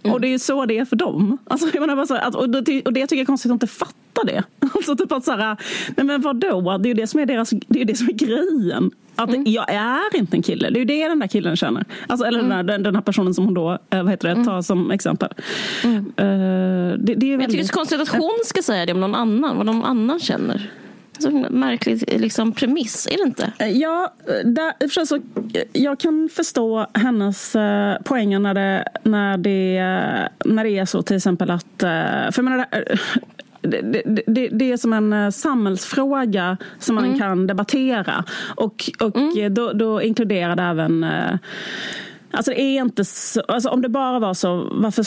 Speaker 2: Mm. Och det är ju så det är för dem. Alltså, jag menar bara så, att, och, det, och det tycker jag är konstigt att inte fatta det. Alltså typ att så här, nej men vadå? Det är ju det som är, deras, det är, det som är grejen. Att mm. jag är inte en kille. Det är ju det den där killen känner. Alltså, eller mm. den, den här personen som hon då eh, vad heter det, mm. tar som exempel. Uh,
Speaker 3: det, det är väldigt... Jag tycker det är så konstigt att hon ska säga det om någon annan. Vad någon annan känner. Så märklig liksom, premiss, är det inte?
Speaker 2: Eh, ja, där, så, jag kan förstå hennes uh, poänger när det, när, det, uh, när det är så till exempel att... Uh, för jag menar, det, det, det, är som en eh, samhällsfråga som man mm. kan debattera. Och, och mm. då, då inkluderar det även Alltså det är inte så, alltså om det bara var så, varför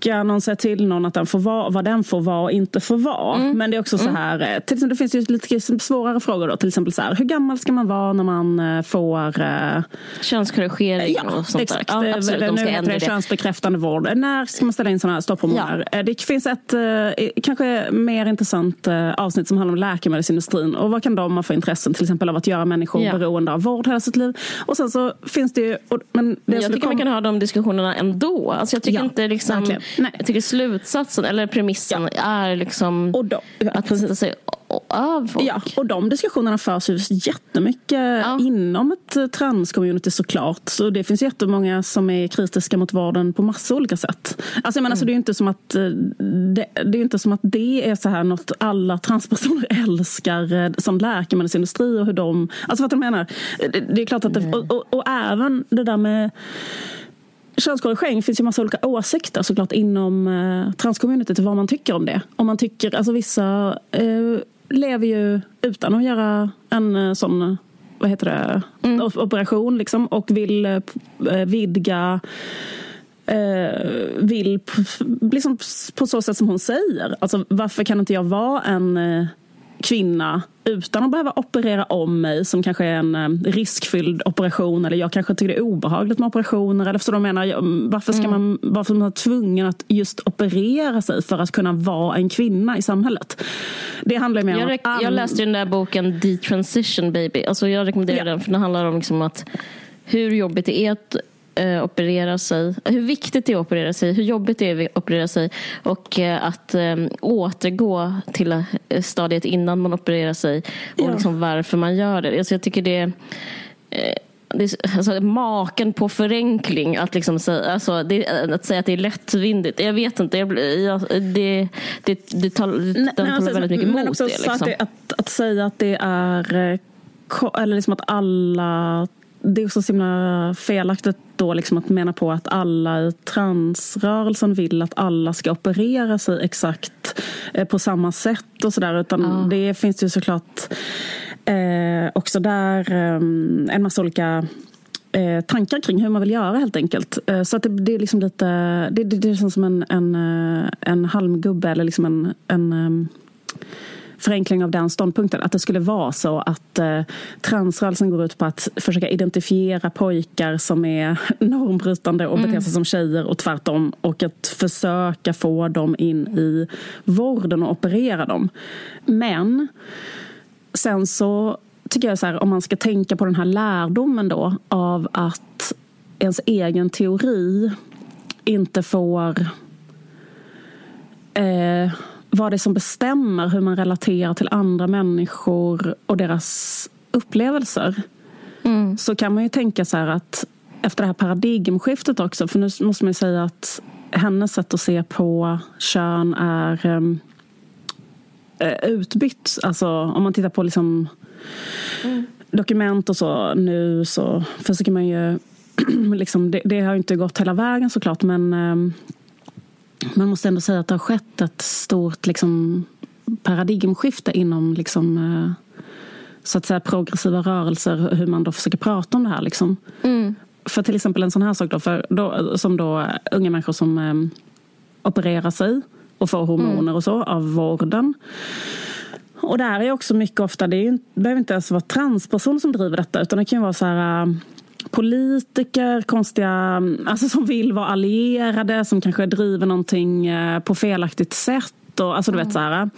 Speaker 2: ska någon säga till någon att den får vara, vad den får vara och inte får vara? Mm. Men det är också så mm. här, eh, till exempel, det finns ju lite svårare frågor då, till exempel så här, hur gammal ska man vara när man eh, får
Speaker 3: uh, Könskorrigering ja, och sånt
Speaker 2: exakt, där? Ja, absolut, de ska ändra det. Könsbekräftande vård. När ska man ställa in sådana här stopphormoner? Ja. Det finns ett kanske mer intressant avsnitt som handlar om läkemedelsindustrin och vad kan de ha för intressen till exempel av att göra människor ja. beroende av vård hela sitt liv? Och sen så finns det ju... Men det
Speaker 3: jag tycker kom... man kan ha de diskussionerna ändå. Alltså jag tycker ja, inte liksom... Verkligen. Nej. Jag tycker slutsatsen eller premissen ja. är liksom och då, ja, att sätta sig över folk.
Speaker 2: Ja, och de diskussionerna förs ju jättemycket ja. inom ett eh, transcommunity såklart. Så det finns jättemånga som är kritiska mot vården på massa olika sätt. Alltså, jag menar, mm. så det är inte som att eh, det, det, är inte som att det är så här något alla transpersoner älskar eh, som läkemedelsindustri och hur de... Alltså vad jag menar? Det, det är klart att det, och, och, och även det där med könskorrigering finns ju massa olika åsikter såklart inom eh, transcommunityt vad man tycker om det. Om man tycker, alltså vissa eh, lever ju utan att göra en eh, sån vad heter det, mm. operation liksom, och vill eh, vidga eh, vill liksom på så sätt som hon säger. Alltså, varför kan inte jag vara en eh, kvinna utan att behöva operera om mig som kanske är en eh, riskfylld operation eller jag kanske tycker det är obehagligt med operationer. Eller förstår du menar? Varför ska mm. man varför man tvungen att just operera sig för att kunna vara en kvinna i samhället? Det handlar mer
Speaker 3: jag,
Speaker 2: om...
Speaker 3: Jag läste ju den där boken Detransition baby. Alltså jag rekommenderar ja. den för den handlar om liksom att hur jobbigt det är att eh, operera sig, hur viktigt det är att operera sig, hur jobbigt det är att operera sig och eh, att eh, återgå till eh, stadiet innan man opererar sig och ja. liksom varför man gör det. Alltså jag tycker det är eh, det är, alltså, maken på förenkling att, liksom säga, alltså, det, att säga att det är lättvindigt. Jag vet inte. Jag, jag, det, det, det, tal, nej, den talar alltså, väldigt mycket emot det. Liksom.
Speaker 2: Att, att, att, säga att det är eh, eller liksom att alla det är så himla felaktigt då liksom att mena på att alla i transrörelsen vill att alla ska operera sig exakt eh, på samma sätt och sådär. Utan mm. det finns ju såklart eh, också där eh, en massa olika eh, tankar kring hur man vill göra helt enkelt. Eh, så att det, det, är liksom lite, det, det, det känns som en, en, eh, en halmgubbe eller liksom en, en förenkling av den ståndpunkten. Att det skulle vara så att eh, transrörelsen går ut på att försöka identifiera pojkar som är normbrytande och beter sig mm. som tjejer och tvärtom. Och att försöka få dem in i vården och operera dem. Men sen så tycker jag så här, om man ska tänka på den här lärdomen då av att ens egen teori inte får eh, vad det är som bestämmer hur man relaterar till andra människor och deras upplevelser. Mm. Så kan man ju tänka så här att efter det här paradigmskiftet också, för nu måste man ju säga att hennes sätt att se på kön är um, utbytt. Alltså om man tittar på liksom mm. dokument och så nu så försöker man ju liksom, det, det, har inte gått hela vägen såklart men um, man måste ändå säga att det har skett ett stort liksom, paradigmskifte inom liksom, eh, så att säga, progressiva rörelser, hur man då försöker prata om det här. Liksom. Mm. För till exempel en sån här sak då, för då, som då unga människor som eh, opererar sig och får hormoner mm. och så av vården. Och där är också mycket ofta, det, är, det behöver inte ens vara transpersoner som driver detta utan det kan ju vara så här eh, politiker, konstiga, alltså som vill vara allierade, som kanske driver någonting eh, på felaktigt sätt. Och, alltså du vet så här.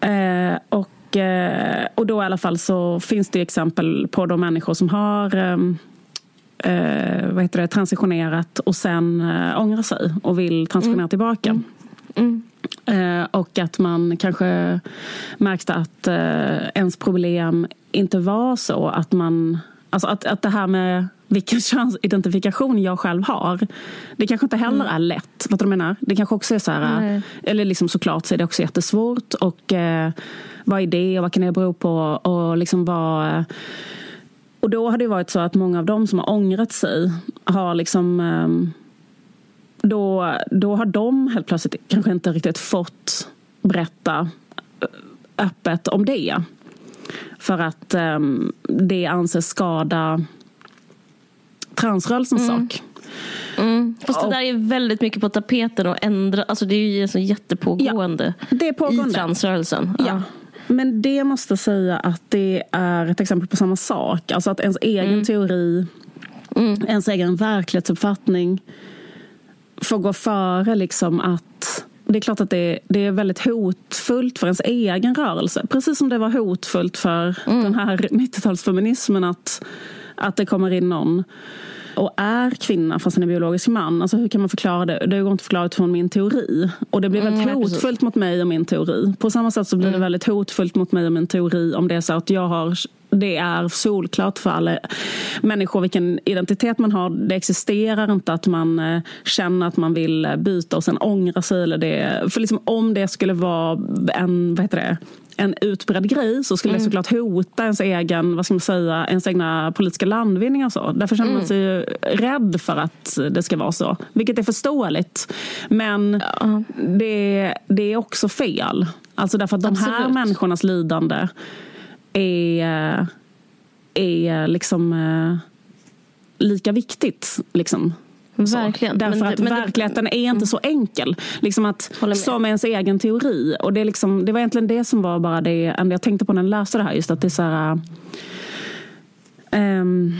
Speaker 2: Eh, och, eh, och då i alla fall så finns det exempel på de människor som har eh, vad heter det, transitionerat och sen eh, ångrar sig och vill transitionera mm. tillbaka. Mm. Mm. Eh, och att man kanske märkte att eh, ens problem inte var så att man Alltså att, att det här med vilken könsidentifikation jag själv har. Det kanske inte heller mm. är lätt. Vad du menar? Det kanske också är så här, Nej. eller liksom såklart så är det också jättesvårt. Och eh, vad är det och vad kan det bero på? Och liksom vad... Och då har det varit så att många av dem som har ångrat sig har liksom eh, då, då har de helt plötsligt kanske inte riktigt fått berätta öppet om det. För att um, det anses skada transrörelsens mm. sak.
Speaker 3: Mm. Fast det där är väldigt mycket på tapeten och ändra, alltså det är ju så jättepågående
Speaker 2: ja, det är pågående.
Speaker 3: i transrörelsen.
Speaker 2: Ja. ja. Men det måste säga att det är ett exempel på samma sak. Alltså att ens egen mm. teori, mm. ens egen verklighetsuppfattning får gå före liksom att det är klart att det, det är väldigt hotfullt för ens egen rörelse. Precis som det var hotfullt för mm. den här 90-talsfeminismen att, att det kommer in någon och är kvinna fast han är biologisk man. Alltså hur kan man förklara det? Det går inte att förklara utifrån min teori. Och det blir väldigt mm, hotfullt precis. mot mig och min teori. På samma sätt så blir mm. det väldigt hotfullt mot mig och min teori om det är så att jag har det är solklart för alla människor vilken identitet man har. Det existerar inte att man eh, känner att man vill byta och sen ångra sig. Eller det. För liksom, om det skulle vara en, vad heter det, en utbredd grej så skulle mm. det såklart hota ens egen, vad ska man säga, ens egna politiska landvinningar. Så. Därför känner mm. man sig rädd för att det ska vara så. Vilket är förståeligt. Men ja. det, det är också fel. Alltså därför att de Absolut. här människornas lidande är, är liksom eh, lika viktigt. Liksom.
Speaker 3: Verkligen.
Speaker 2: Därför men, att men, verkligheten är inte mm. så enkel. Liksom att, som ens egen teori. Och det, är liksom, det var egentligen det som var bara det jag tänkte på när jag läste det här. Just att det är så här... Um,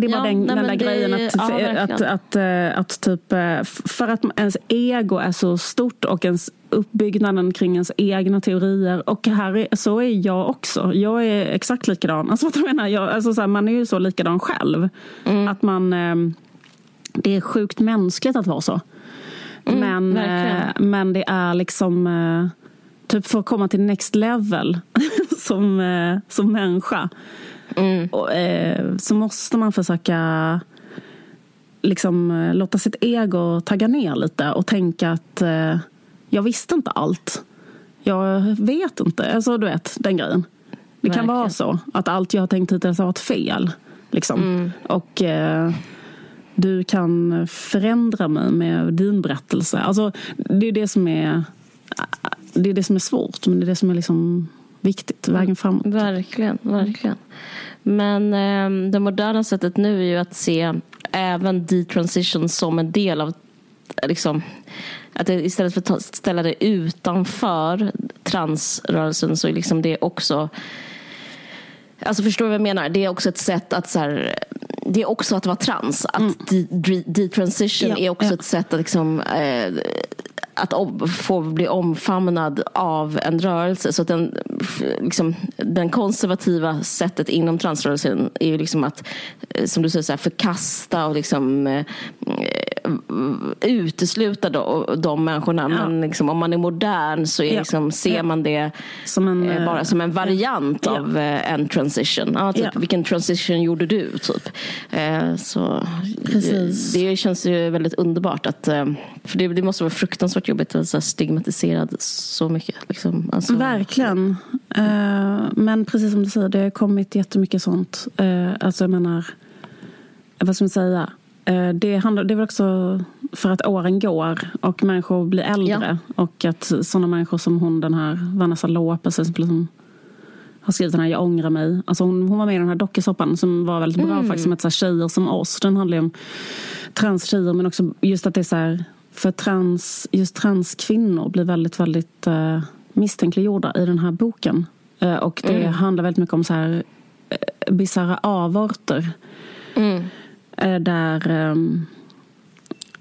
Speaker 2: det är bara ja, den, nej, den där grejen att, ja, att, att, att, eh, att, typ, eh, för att ens ego är så stort och ens uppbyggnaden kring ens egna teorier. Och här är, så är jag också. Jag är exakt likadan. Alltså, vad jag menar, jag, alltså, så här, man är ju så likadan själv. Mm. Att man, eh, det är sjukt mänskligt att vara så. Mm, men, men det är liksom typ för att komma till next level som, som människa Mm. Och, eh, så måste man försöka liksom, eh, låta sitt ego tagga ner lite och tänka att eh, jag visste inte allt. Jag vet inte. Alltså, du vet, den grejen. Det Verkligen. kan vara så att allt jag har tänkt hittills har varit fel. Liksom. Mm. Och eh, du kan förändra mig med din berättelse. Alltså, det är det som är det är det som är svårt, men det är det som är liksom viktigt. Vägen framåt.
Speaker 3: Verkligen, verkligen. Men eh, det moderna sättet nu är ju att se även detransition som en del av liksom, att istället för att ställa det utanför transrörelsen så är liksom det också Alltså förstår du vad jag menar? Det är också ett sätt att så här, det är också att vara trans. Att mm. detransition ja, är också ja. ett sätt att liksom, eh, att få bli omfamnad av en rörelse. Så att den, liksom, den konservativa sättet inom transrörelsen är ju liksom att, eh, som du säger, så här, förkasta och liksom, eh, utesluta då, de människorna. Ja. Men liksom, om man är modern så är, liksom, ser man det som en, eh, bara som en variant ja. av en transition. Ja, typ, Vilken transition gjorde du? Typ. Så Precis. Det, det känns ju väldigt underbart. Att, för det, det måste vara fruktansvärt jobbigt att vara stigmatiserad så mycket. Liksom.
Speaker 2: Alltså. Verkligen. Uh, men precis som du säger, det har kommit jättemycket sånt. Alltså jag menar, vad ska man säga? Uh, det, handlar, det är väl också för att åren går och människor blir äldre. Ja. Och att sådana människor som hon, den här Vanessa Lopez, som har skrivit den här Jag ångrar mig. Alltså hon, hon var med i den här dokusåpan som var väldigt bra mm. faktiskt. Som heter Tjejer som oss. Den handlar om transtjejer men också just att det är så här för trans, just transkvinnor blir väldigt, väldigt uh, misstänkliggjorda i den här boken. Uh, och det mm. handlar väldigt mycket om så här uh, bisarra avarter. Mm. Uh, där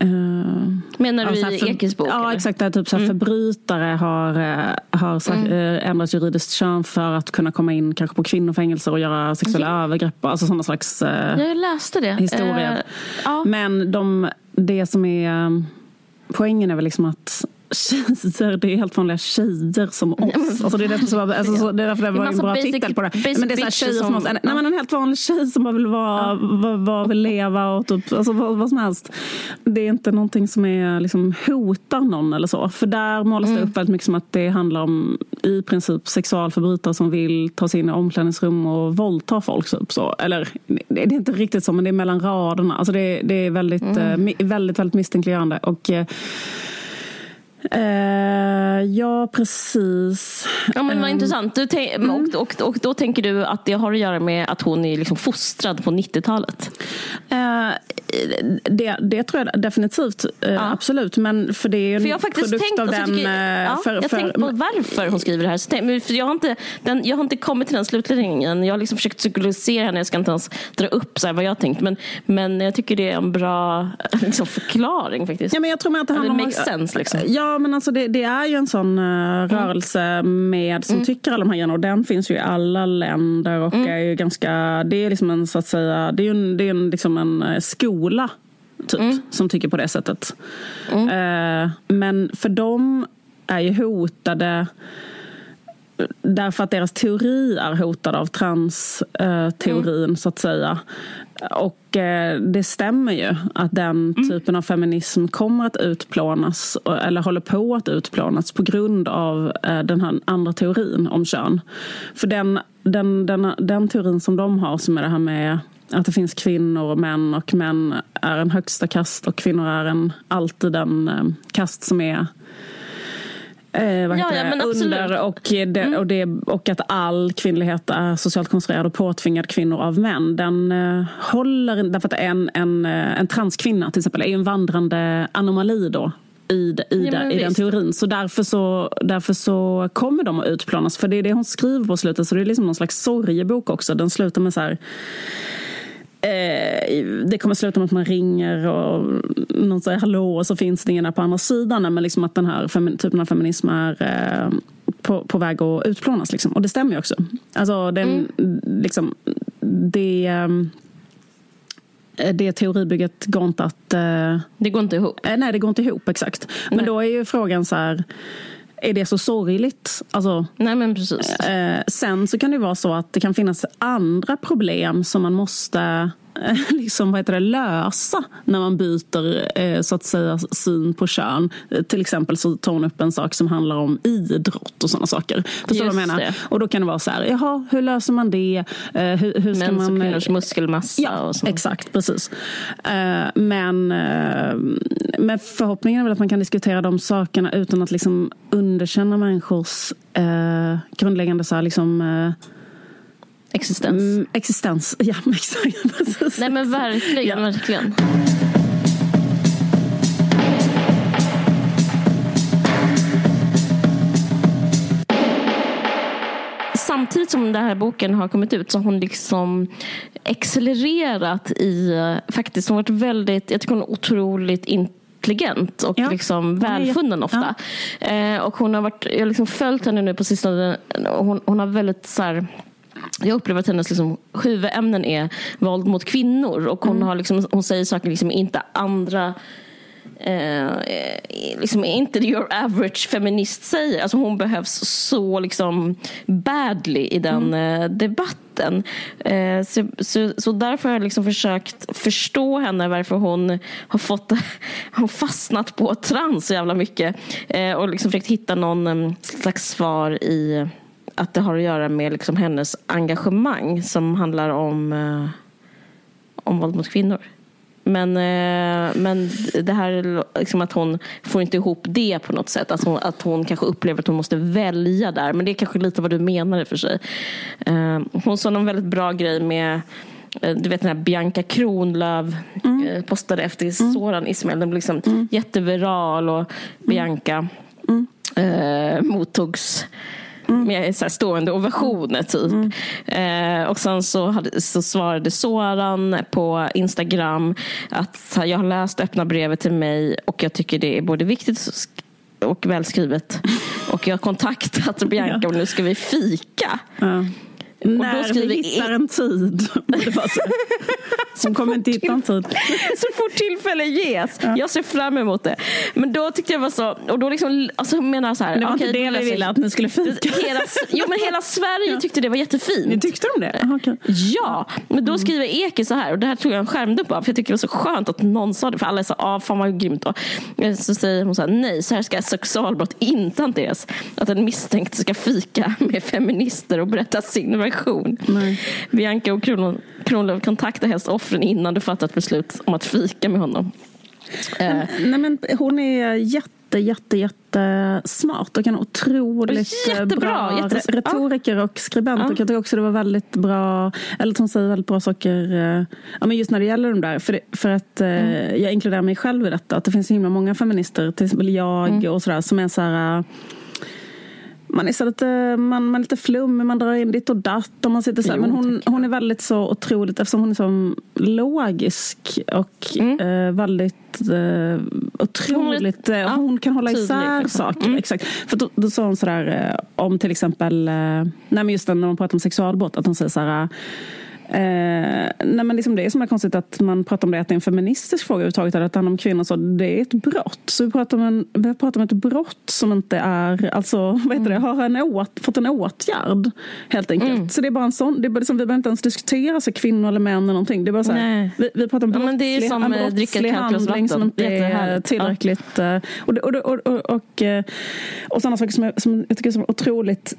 Speaker 3: Uh, Menar du alltså, i Ekes bok?
Speaker 2: Ja, exakt. Där typ så mm. förbrytare har, har sagt, mm. ändrat juridiskt kön för att kunna komma in kanske på kvinnofängelser och göra sexuella ja. övergrepp. Alltså sådana slags uh,
Speaker 3: Jag läste det.
Speaker 2: historier. Uh, ja. Men de, det som är poängen är väl liksom att tjejer, det är helt vanliga tjejer som oss. Alltså det är därför, som, alltså, så, det är därför det var en bra basic, titel på det. Men det är så tjejer som, som oss. En, nej, men en helt vanlig tjej som bara vill, vara, ja. bara vill leva och typ, alltså, vad, vad, som helst. Det är inte någonting som är, liksom, hotar någon eller så. För där målas mm. det upp väldigt mycket som att det handlar om i princip sexualförbrytare som vill ta sig in i omklädningsrum och våldta folk. Typ, så. Eller det är inte riktigt så men det är mellan raderna. Alltså det, det är väldigt, mm. väldigt, väldigt, väldigt misstänkliggörande. Och, Uh, ja, precis.
Speaker 3: Ja, men vad um, intressant. Du mm. och, och, och, då tänker du att det har att göra med att hon är liksom fostrad på 90-talet?
Speaker 2: Uh, det, det tror jag definitivt, uh, ja. absolut. Men för det är en för jag har faktiskt produkt tänkt, av den... Tycker,
Speaker 3: ja, för, jag tänkt på varför hon skriver det här. Så tänk, för jag, har inte, den, jag har inte kommit till den slutledningen. Jag har liksom försökt psykologisera henne. Jag ska inte ens dra upp så här, vad jag har tänkt. Men, men jag tycker det är en bra liksom, förklaring faktiskt.
Speaker 2: Ja, men jag tror att det
Speaker 3: handlar om... makes sense liksom.
Speaker 2: Ja, men alltså det, det är ju en sån uh, rörelse med, som mm. tycker alla de här grejerna. Och den finns ju i alla länder och mm. är ju ganska... Det är liksom en, så att säga, det är en, det är en, liksom en uh, skola typ, mm. som tycker på det sättet. Uh, men för dem är ju hotade därför att deras teori är hotad av transteorin mm. så att säga. Och eh, det stämmer ju att den mm. typen av feminism kommer att utplånas eller håller på att utplånas på grund av eh, den här andra teorin om kön. För den, den, den, den teorin som de har som är det här med att det finns kvinnor och män och män är en högsta kast och kvinnor är en, alltid en eh, kast som är Eh, vad ja, ja, under och, det, mm. och, det, och att all kvinnlighet är socialt konstruerad och påtvingad kvinnor av män. Den eh, håller, därför att en, en, eh, en transkvinna till exempel är en vandrande anomali då i, i, ja, i den teorin. Så därför, så därför så kommer de att utplånas. För det är det hon skriver på slutet. Så det är liksom någon slags sorgebok också. Den slutar med så här Eh, det kommer sluta med att man ringer och någon säger hallå och så finns det ingen där på andra sidan. Men liksom att den här typen av feminism är eh, på, på väg att utplånas. Liksom. Och det stämmer ju också. Alltså, den, mm. liksom, det, eh, det teoribygget går inte att...
Speaker 3: Det går inte ihop?
Speaker 2: Nej, det går inte ihop exakt. Men nej. då är ju frågan så här är det så sorgligt? Alltså,
Speaker 3: Nej, men precis.
Speaker 2: Eh, sen så kan det vara så att det kan finnas andra problem som man måste liksom, vad heter det, lösa när man byter eh, så att säga syn på kön. Till exempel så tar hon upp en sak som handlar om idrott och sådana saker. Förstår du vad jag menar? Det. Och då kan det vara så här, jaha, hur löser man det? Eh, hur, hur ska Mäns man... och
Speaker 3: kvinnors muskelmassa
Speaker 2: ja,
Speaker 3: och så.
Speaker 2: Exakt, precis. Men, men förhoppningen är väl att man kan diskutera de sakerna utan att liksom underkänna människors grundläggande så här, liksom,
Speaker 3: Existens. Mm,
Speaker 2: existens, ja exakt.
Speaker 3: Nej men verkligen, ja. verkligen. Samtidigt som den här boken har kommit ut så har hon liksom accelererat i, faktiskt hon har varit väldigt, jag tycker hon är otroligt intelligent och ja. liksom välfunnen ofta. Ja. Eh, och hon har varit, jag har liksom följt henne nu på sistone. Hon, hon har väldigt så här, jag upplever att hennes liksom, huvudämnen är våld mot kvinnor. Och hon, mm. har liksom, hon säger saker liksom inte andra Eh, liksom inte your average feminist säger. Alltså hon behövs så liksom badly i den mm. eh, debatten. Eh, så, så, så, därför har jag liksom försökt förstå henne varför hon har fått har fastnat på trans så jävla mycket. Eh, och liksom försökt hitta någon um, slags svar i att det har att göra med liksom hennes engagemang som handlar om, eh, om våld mot kvinnor. Men, eh, men det här liksom att hon får inte ihop det på något sätt. Att hon, att hon kanske upplever att hon måste välja där. Men det är kanske lite vad du menar i och för sig. Eh, hon sa någon väldigt bra grej med eh, du vet den här Bianca Kronlöf mm. Eh, postade efter mm. Soran Ismail. Den blev liksom mm. jätteviral och Bianca mm. eh, mottogs mm. Med så stående ovationer typ. Mm. Eh, och sen så, hade, så svarade Soran på Instagram att jag har läst öppna brevet till mig och jag tycker det är både viktigt och välskrivet. Och jag har kontaktat Bianca och nu ska vi fika.
Speaker 2: Ja. När vi hittar en tid. Hon kommer inte hitta en tid.
Speaker 3: så fort tillfälle ges. Ja. Jag ser fram emot det. Men då tyckte jag var så, och då liksom, alltså menar så här.
Speaker 2: Men det var okay, inte det vi ville att ni skulle fika.
Speaker 3: Hela, jo men hela Sverige ja. tyckte det var jättefint.
Speaker 2: Ni tyckte de det?
Speaker 3: Aha, okay. Ja, men då skriver Eke så här, och det här tog jag en skärmdump av, för jag tycker det var så skönt att någon sa det, för alla så, ah, fan vad grymt då. Så säger hon så här, nej, så här ska sexualbrott inte hanteras. Att en misstänkt ska fika med feminister och berätta sin version. Nej. Bianca och Kronlöf kontaktar helst offren innan du fattar ett beslut om att fika med honom.
Speaker 2: Eh. Nej, men hon är jätte jätte, jätte, jätte smart och en otroligt
Speaker 3: Jättebra,
Speaker 2: bra
Speaker 3: jättes-
Speaker 2: retoriker och skribent.
Speaker 3: Ja.
Speaker 2: Och jag tycker också det var väldigt bra, eller att hon säger väldigt bra saker, eh, ja, men just när det gäller de där. För, det, för att eh,
Speaker 3: Mm.
Speaker 2: jag inkluderar mig själv i detta. Att det finns så himla många feminister, till exempel jag
Speaker 3: Mm.
Speaker 2: och sådär, som är så här eh, man är så lite, man, man är lite flummig, man drar in ditt och datt. Och man sitter så.
Speaker 3: Jo,
Speaker 2: Men hon, hon är väldigt så otroligt, eftersom hon är så logisk och
Speaker 3: Mm.
Speaker 2: eh, väldigt eh, otroligt... eh,
Speaker 3: ja,
Speaker 2: hon kan hålla
Speaker 3: tydlig,
Speaker 2: isär
Speaker 3: liksom.
Speaker 2: saker.
Speaker 3: Mm.
Speaker 2: Exakt. För då, då sa hon sådär eh, om till exempel, eh, nej men just när man pratar om sexualbrott, att hon säger såhär Eh, nej men liksom det är så konstigt att man pratar om det att det är en feministisk fråga överhuvudtaget. Att det handlar om kvinnor. Så det är ett brott. Så vi pratar om, en, vi pratar om ett brott som inte är, alltså vad heter det, har en åt, fått en åtgärd. Helt enkelt. Så det är bara en sån, det är bara liksom, vi behöver inte ens diskutera så kvinnor eller män eller någonting. Det är bara så här, vi, vi pratar om
Speaker 3: Ja, men det är
Speaker 2: brottslig,
Speaker 3: som,
Speaker 2: en
Speaker 3: eh,
Speaker 2: brottslig handling som inte är tillräckligt. eh, Och, det- och, det- och, och, och, eh, och sådana saker som, jag, som jag tycker är otroligt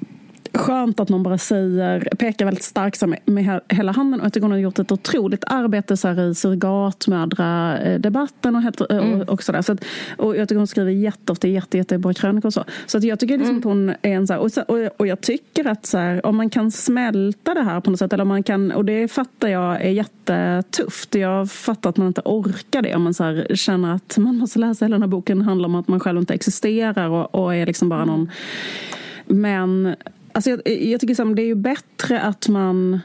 Speaker 2: skönt att någon bara säger, pekar väldigt starkt med, med he- hela handen. Och jag tycker hon har gjort ett otroligt arbete så här, i surrogatmödradebatten och, helt,
Speaker 3: Mm.
Speaker 2: och, och sådär. Så att, och jag tycker hon skriver jätteofta jätte, jättebra krönikor och så. Så att jag tycker liksom
Speaker 3: Mm.
Speaker 2: att hon är en så här, och, så, och, och jag tycker att så här, om man kan smälta det här på något sätt, eller om man kan, och det fattar jag är jättetufft. Jag fattar att man inte orkar det om man så här, känner att man måste läsa hela den här boken handlar om att man själv inte existerar och, och är liksom bara någon men alltså jag, jag tycker som det är ju bättre att man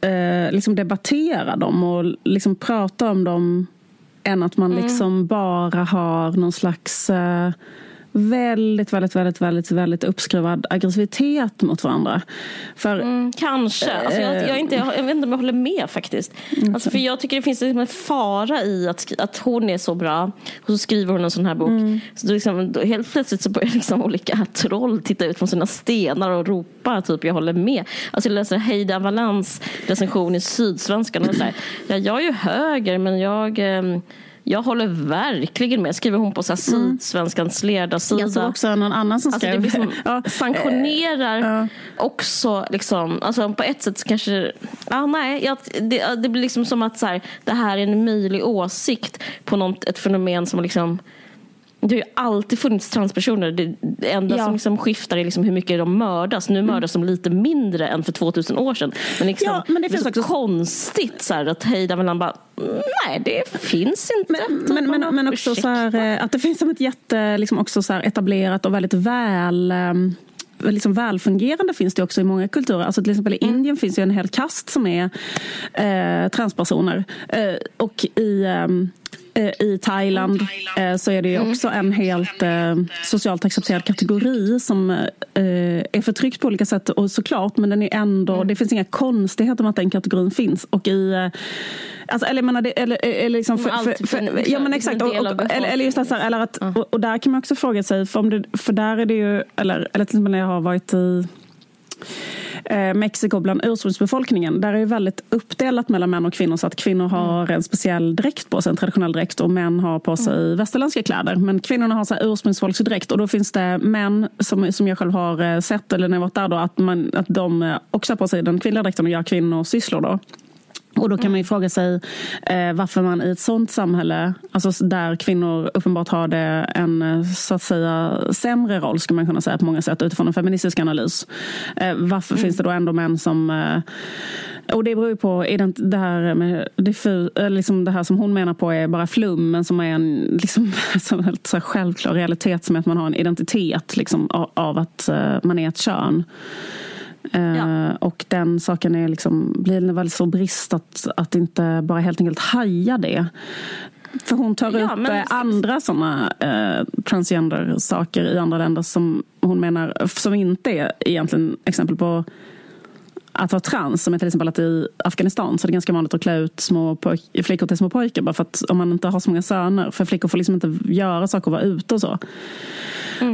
Speaker 2: eh, liksom debatterar dem och liksom pratar om dem än att man liksom bara har någon slags eh, väldigt, väldigt, väldigt, väldigt, väldigt uppskruvad aggressivitet mot varandra. För
Speaker 3: Mm, kanske. Alltså jag, jag, inte, jag, jag vet inte om jag håller med faktiskt. Alltså för jag tycker det finns liksom en fara i att, att hon är så bra och så skriver hon en sån här bok. Så då liksom, då helt plötsligt så börjar liksom olika troll titta ut från sina stenar och ropa typ jag håller med. Alltså jag läser Heida Valans recension i Sydsvenskan och så här, ja, jag är ju höger men jag ehm, jag håller verkligen med, skriver hon på så här Sydsvenskans ledarsida.
Speaker 2: jag såg också någon annan som
Speaker 3: Alltså
Speaker 2: skrev...
Speaker 3: det blir som
Speaker 2: ja,
Speaker 3: sanktionerar
Speaker 2: ja.
Speaker 3: också liksom, alltså på ett sätt kanske, ja nej, jag, det, det blir liksom som att så här, det här är en möjlig åsikt på något, ett fenomen som liksom det har ju alltid funnits transpersoner. Det, det enda
Speaker 2: Ja.
Speaker 3: som liksom skiftar är liksom hur mycket de mördas. Nu mördas de lite mindre än för 2000 år sedan. Men, liksom,
Speaker 2: Ja, men det
Speaker 3: är
Speaker 2: finns
Speaker 3: så
Speaker 2: också-
Speaker 3: konstigt så här, att Heida mellan bara, nej det finns inte.
Speaker 2: Men, men, men,
Speaker 3: bara,
Speaker 2: men också så här, eh, att det finns som ett jätte liksom också så här etablerat och väldigt väl ehm, Liksom välfungerande finns det också i många kulturer. Alltså till exempel i
Speaker 3: Mm.
Speaker 2: Indien finns ju en hel kast som är eh, transpersoner. Eh, och i, ehm, eh, i Thailand eh, så är det
Speaker 3: Mm.
Speaker 2: ju också en helt eh, socialt accepterad kategori som eh, är förtryckt på olika sätt. Och såklart, men den är ändå,
Speaker 3: Mm.
Speaker 2: det finns inga konstigheter med att den kategorin finns. Och i, eh, alltså, eller, jag menar, det, eller, eller liksom för, för, för, ja men
Speaker 3: en
Speaker 2: exakt. Och, och, eller, eller just här, eller att, och, och där kan man också fråga sig, för, om det, för där är det ju, eller, eller till exempel när jag har varit i eh, Mexiko bland ursprungsbefolkningen. Där är det väldigt uppdelat mellan män och kvinnor så att kvinnor har en speciell dräkt på sig, en traditionell dräkt och män har på sig västerländska kläder. Men kvinnorna har så här ursprungsfolksdräkt och då finns det män som, som jag själv har eh, sett eller när jag varit där då att, man, att de eh, också har på sig den kvinnliga dräkten och gör kvinnosysslor då. Och då kan man ju fråga sig eh, varför man i ett sånt samhälle, alltså där kvinnor uppenbart har det en eh, så att säga sämre roll skulle man kunna säga på många sätt utifrån en feministisk analys. Eh, varför finns det då ändå män som eh, och det beror ju på det här, med diffu, eller liksom det här som hon menar på är bara flum men som är en liksom, som helt så självklar realitet som är att man har en identitet liksom, av, av att eh, man är ett kön. Eh,
Speaker 3: Ja.
Speaker 2: Och den saken är liksom, blir väldigt stor brist att, att inte bara helt enkelt haja det. För hon tar
Speaker 3: Ja,
Speaker 2: upp eh, andra sådana eh, transgender-saker i andra länder som hon menar som inte är egentligen exempel på att vara trans. Som är till exempel att i Afghanistan så är det ganska vanligt att klä ut små flickor till små pojkar. Bara för att om man inte har så många söner. För flickor får liksom inte göra saker och vara ute och så.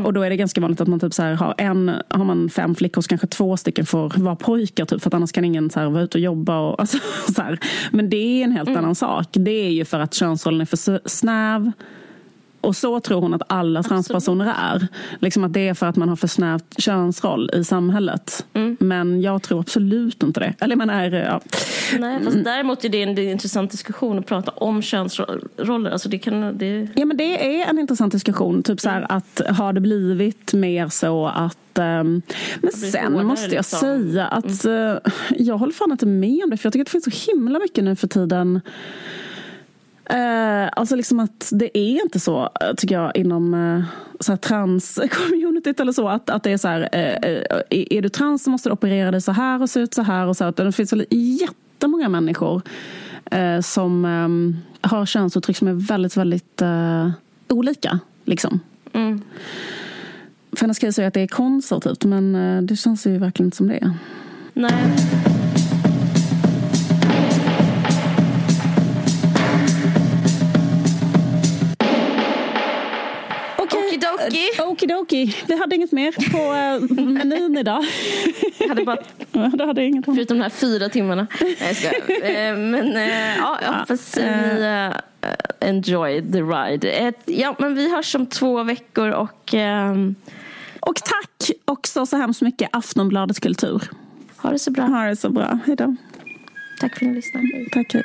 Speaker 2: Och då är det ganska vanligt att man typ så har en, har man fem flickor så kanske två stycken får vara pojkar typ för att annars kan ingen så här vara ute och jobba. Och, alltså, så här. Men det är en helt annan sak. Det är ju för att könsrollen är för snäv. Och så tror hon att alla transpersoner är. Liksom att det är för att man har för snävt könsroll i samhället. Mm. Men jag tror absolut inte det. Eller man är, ja.
Speaker 3: Nej, fast däremot är det en, intressant diskussion att prata om könsroller. Alltså det kan, det...
Speaker 2: Ja men det är en intressant diskussion. Typ så här, mm. att har det blivit mer så att um, men sen måste jag liksom. säga att mm. uh, jag håller fan inte med om det. För jag tycker att det finns så himla mycket nu för tiden Uh, alltså liksom att det är inte så, tycker jag, inom uh, trans-communityt eller så. Att, att det är så här, uh, är du trans så måste du operera dig så här och se ut så här. Och så. Det finns väl jättemånga människor som um, har könsuttryck som är väldigt, väldigt olika. Liksom. Mm. För annars kan jag säga att det är konservativt men det känns ju verkligen inte som det.
Speaker 3: Nej.
Speaker 2: Okidoki. Okidoki. Vi hade inget mer på uh, menyn idag.
Speaker 3: Jag hade bara...
Speaker 2: du hade inget
Speaker 3: Förutom de här fyra timmarna. Nej, jag ska. uh, Men uh, ja, jag hoppas ni enjoy the ride. Ja, men vi hörs om två veckor och... Um...
Speaker 2: Och tack också så hemskt mycket Aftonbladet Kultur.
Speaker 3: Ha det så bra.
Speaker 2: Ha det så bra. Hej då.
Speaker 3: Tack för att ni lyssnade.
Speaker 2: Tack. Hej.